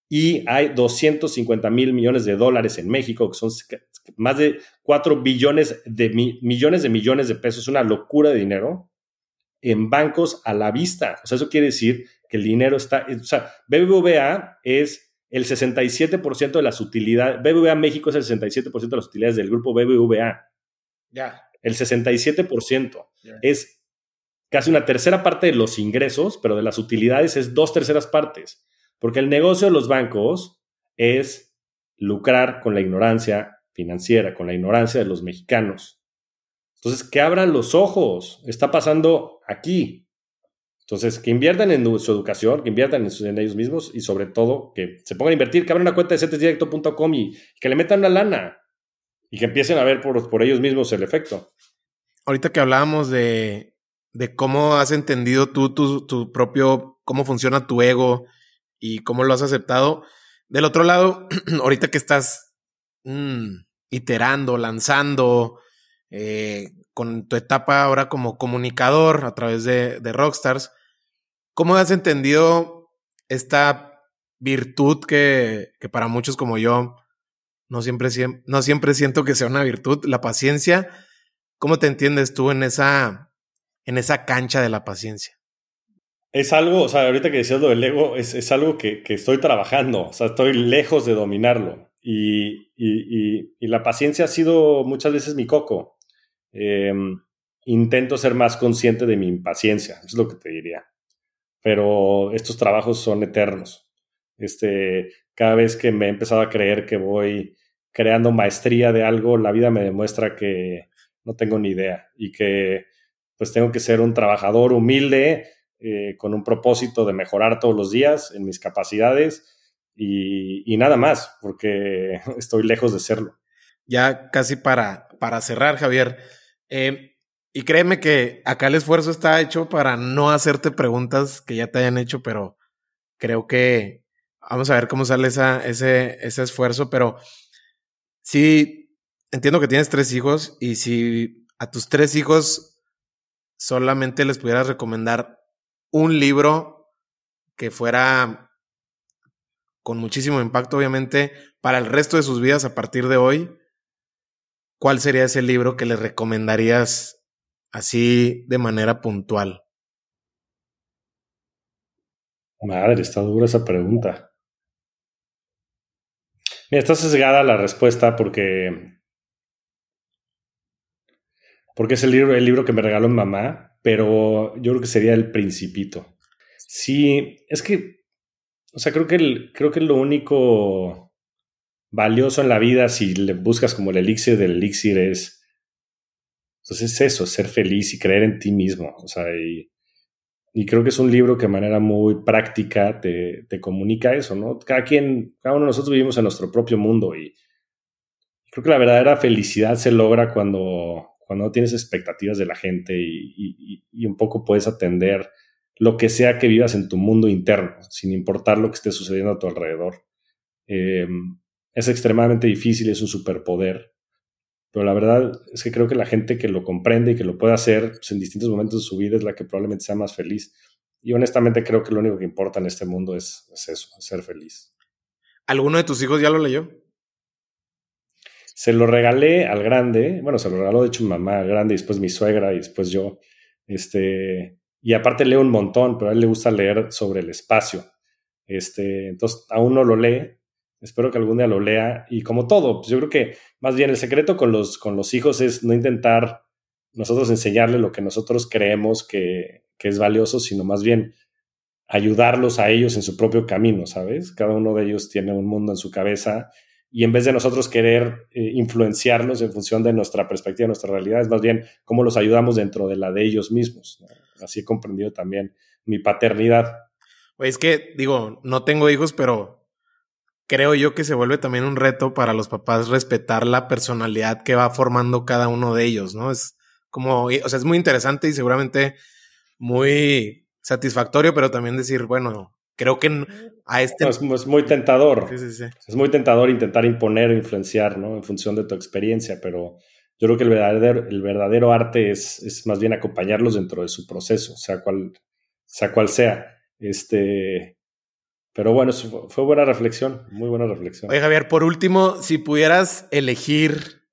Speaker 2: y hay 250 mil millones de dólares en México, que son más de 4 billones de millones de millones de pesos, una locura de dinero, en bancos a la vista. O sea, eso quiere decir que el dinero está, o sea, BBVA es el 67% de las utilidades, BBVA México es el 67% de las utilidades del grupo BBVA.
Speaker 1: Ya.
Speaker 2: El 67% es casi una tercera parte de los ingresos, pero de las utilidades es dos terceras partes. Porque el negocio de los bancos es lucrar con la ignorancia financiera, con la ignorancia de los mexicanos. Entonces, que abran los ojos. Está pasando aquí. Entonces, que inviertan en su educación, que inviertan en, ellos mismos y sobre todo que se pongan a invertir, que abran una cuenta de cetesdirecto.com y, que le metan la lana y que empiecen a ver por, por ellos mismos el efecto.
Speaker 1: Ahorita que hablábamos de, de cómo has entendido tú tu, tu propio, cómo funciona tu ego, y cómo lo has aceptado. Del otro lado, [CLEARS THROAT] ahorita que estás mm, iterando, lanzando, eh, con tu etapa ahora como comunicador a través de, Rockstars, ¿cómo has entendido esta virtud que, que para muchos como yo no siempre, no siempre siento que sea una virtud, la paciencia? ¿Cómo te entiendes tú en esa, en esa cancha de la paciencia?
Speaker 2: Es algo, o sea, ahorita que decías lo del ego, es, es algo que, que, estoy trabajando, o sea, estoy lejos de dominarlo. Y, y, y, la paciencia ha sido muchas veces mi coco. Em, intento ser más consciente de mi impaciencia, es lo que te diría. pero estos trabajos son eternos. Este, cada vez que me he empezado a creer que voy creando maestría de algo, la vida me demuestra que no tengo ni idea y que pues tengo que ser un trabajador humilde eh, con un propósito de mejorar todos los días en mis capacidades y, nada más, porque [LAUGHS] estoy lejos de serlo.
Speaker 1: Ya casi para, para cerrar, Javier. Eh, y créeme que acá el esfuerzo está hecho para no hacerte preguntas que ya te hayan hecho, pero creo que vamos a ver cómo sale ese, ese esfuerzo. Pero sí, entiendo que tienes tres hijos y si a tus tres hijos solamente les pudieras recomendar un libro que fuera con muchísimo impacto, obviamente, para el resto de sus vidas a partir de hoy, ¿cuál sería ese libro que les recomendarías así de manera puntual?
Speaker 2: Madre, está dura esa pregunta. Mira, está sesgada la respuesta porque. Porque es el libro, el libro que me regaló mi mamá pero yo creo que sería el principito. Sí, es que, o sea, creo que, el, creo que lo único valioso en la vida, si le buscas como el elixir del elixir, es, pues es eso, ser feliz y creer en ti mismo. O sea, y, y creo que es un libro que de manera muy práctica te, te, comunica eso, ¿no? Cada quien, cada uno de nosotros vivimos en nuestro propio mundo y creo que la verdadera felicidad se logra cuando, cuando no tienes expectativas de la gente y, un poco puedes atender lo que sea que vivas en tu mundo interno, sin importar lo que esté sucediendo a tu alrededor. Eh, es extremadamente difícil, es un superpoder, pero la verdad es que creo que la gente que lo comprende y que lo puede hacer pues, en distintos momentos de su vida es la que probablemente sea más feliz. Y honestamente creo que lo único que importa en este mundo es, es eso, ser feliz.
Speaker 1: ¿Alguno de tus hijos ya lo leyó?
Speaker 2: Se lo regalé al grande, bueno, se lo regaló de hecho mi mamá grande y después mi suegra y después yo. Este, y aparte leo un montón, pero a él le gusta leer sobre el espacio. Este, entonces aún no lo lee. Espero que algún día lo lea. Y como todo, pues yo creo que más bien el secreto con los, con los hijos es no intentar nosotros enseñarle lo que nosotros creemos que, que es valioso, sino más bien ayudarlos a ellos en su propio camino, ¿sabes? Cada uno de ellos tiene un mundo en su cabeza y en vez de nosotros querer eh, influenciarlos en función de nuestra perspectiva, nuestra realidad, es más bien cómo los ayudamos dentro de la de ellos mismos. Así he comprendido también mi paternidad.
Speaker 1: es que digo, no tengo hijos, pero creo yo que se vuelve también un reto para los papás respetar la personalidad que va formando cada uno de ellos, ¿no? Es como, o sea, es muy interesante y seguramente muy satisfactorio, pero también decir, bueno, creo que a este...
Speaker 2: es, muy tentador. Es muy tentador intentar imponer o influenciar, ¿no? En función de tu experiencia, pero yo creo que el verdadero, el verdadero arte es, es más bien acompañarlos dentro de su proceso, sea cual sea. Cual sea. Este, pero bueno, fue, buena reflexión, muy buena reflexión.
Speaker 1: Oye, Javier, por último, si pudieras elegir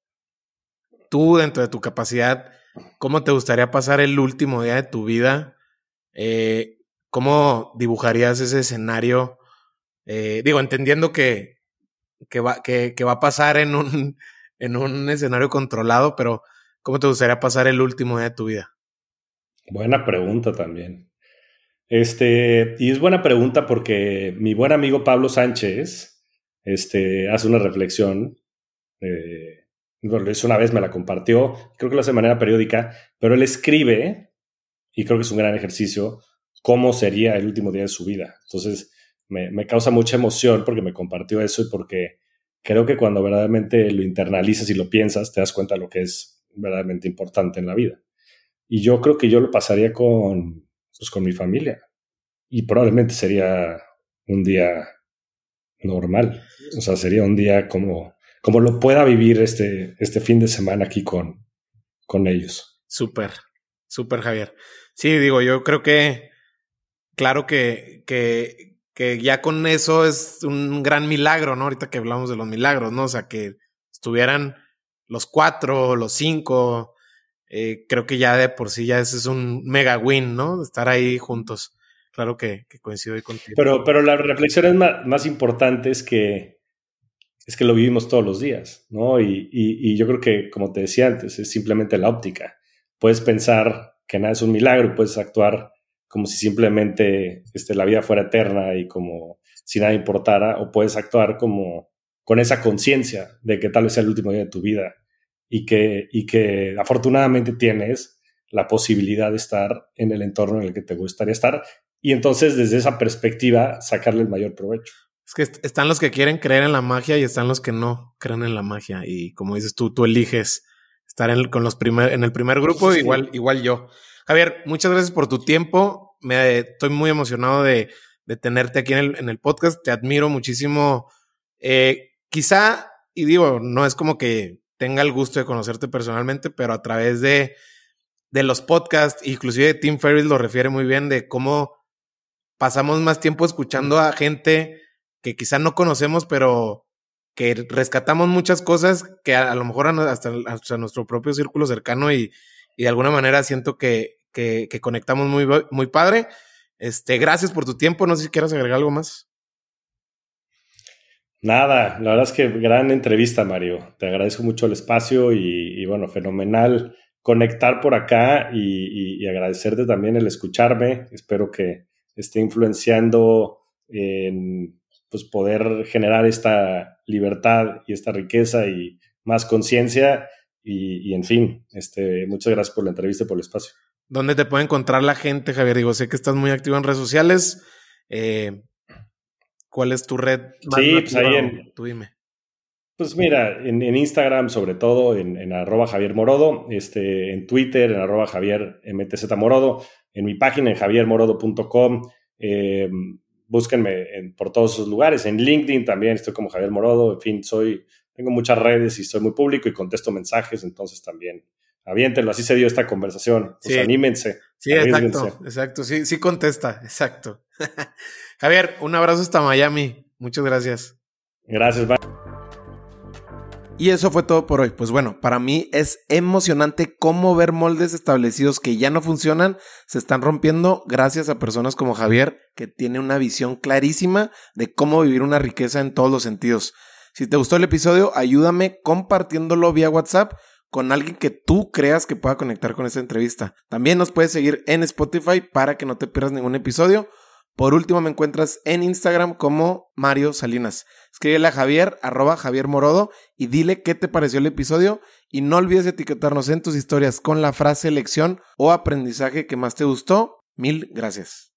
Speaker 1: tú dentro de tu capacidad, ¿cómo te gustaría pasar el último día de tu vida? Eh, ¿Cómo dibujarías ese escenario? Eh, digo, entendiendo que, que, va, que, va a pasar en un, [LAUGHS] en un escenario controlado, pero ¿cómo te gustaría pasar el último día de tu vida?
Speaker 2: Buena pregunta también. Este, y es buena pregunta porque mi buen amigo Pablo Sánchez este, hace una reflexión. Eh, una vez, me la compartió, creo que lo hace de manera periódica, pero él escribe, y creo que es un gran ejercicio, cómo sería el último día de su vida. Entonces, me, causa mucha emoción porque me compartió eso y porque creo que cuando verdaderamente lo internalizas y lo piensas, te das cuenta de lo que es verdaderamente importante en la vida. Y yo creo que yo lo pasaría con, pues, con mi familia. Y probablemente sería un día normal. O sea, sería un día como, como lo pueda vivir este, este fin de semana aquí con, con ellos.
Speaker 1: Súper, súper Javier. Sí, digo, yo creo que claro que, que, que ya con eso es un gran milagro, ¿no? Ahorita que hablamos de los milagros, ¿no? O sea, que estuvieran los cuatro, los cinco, eh, creo que ya de por sí ya ese es un mega win, ¿no? Estar ahí juntos. Claro que, coincido ahí contigo.
Speaker 2: Pero, pero la reflexión es más, más importante es que, es que lo vivimos todos los días, ¿no? Y, y, yo creo que, como te decía antes, es simplemente la óptica. Puedes pensar que nada es un milagro, puedes actuar como si simplemente este, la vida fuera eterna y como si nada importara, o puedes actuar como con esa conciencia de que tal vez sea el último día de tu vida y que, y que afortunadamente tienes la posibilidad de estar en el entorno en el que te gustaría estar y entonces desde esa perspectiva sacarle el mayor provecho.
Speaker 1: Es que están los que quieren creer en la magia y están los que no creen en la magia y como dices tú, tú eliges estar en, con los primer, en el primer grupo, igual, igual yo. Javier, muchas gracias por tu tiempo. Me, estoy muy emocionado de, de tenerte aquí en el, en el, podcast. Te admiro muchísimo. Eh, quizá, y digo, no es como que tenga el gusto de conocerte personalmente, pero a través de, de los podcasts, inclusive Tim Ferriss lo refiere muy bien de cómo pasamos más tiempo escuchando a gente que quizá no conocemos, pero que rescatamos muchas cosas que a, lo mejor hasta, hasta, nuestro propio círculo cercano y, y de alguna manera siento que, que, que, conectamos muy, muy padre. Este, gracias por tu tiempo. No sé si quieras agregar algo más.
Speaker 2: Nada, la verdad es que gran entrevista, Mario. Te agradezco mucho el espacio y, bueno, fenomenal conectar por acá y, agradecerte también el escucharme. Espero que esté influenciando en pues, poder generar esta libertad y esta riqueza y más conciencia. Y, y, en fin, este, muchas gracias por la entrevista y por el espacio.
Speaker 1: ¿Dónde te puede encontrar la gente, Javier? Digo, sé que estás muy activo en redes sociales. Eh, ¿Cuál es tu red?
Speaker 2: sí, pues ahí en.
Speaker 1: Tú dime.
Speaker 2: Pues mira, en, en Instagram, sobre todo, en, en, arroba Javier Morodo, este, en Twitter, en arroba Javier MTZ Morodo, en mi página, en javiermorodo.com. Eh, búsquenme en, por todos esos lugares. En LinkedIn también estoy como Javier Morodo. En fin, soy, tengo muchas redes y soy muy público y contesto mensajes, entonces también aviéntenlo. Así se dio esta conversación. Pues sí. anímense.
Speaker 1: Sí, exacto, exacto. Sí, sí contesta, [LAUGHS] exacto. Javier, un abrazo hasta Miami. Muchas gracias.
Speaker 2: Gracias, bye.
Speaker 1: Y eso fue todo por hoy. Pues bueno, para mí es emocionante cómo ver moldes establecidos que ya no funcionan se están rompiendo gracias a personas como Javier, que tiene una visión clarísima de cómo vivir una riqueza en todos los sentidos. Si te gustó el episodio, ayúdame compartiéndolo vía WhatsApp con alguien que tú creas que pueda conectar con esta entrevista. También nos puedes seguir en Spotify para que no te pierdas ningún episodio. Por último, me encuentras en Instagram como Mario Salinas. Escríbele a Javier, arroba Javier Morodo, y dile qué te pareció el episodio. Y no olvides etiquetarnos en tus historias con la frase lección o aprendizaje que más te gustó. Mil gracias.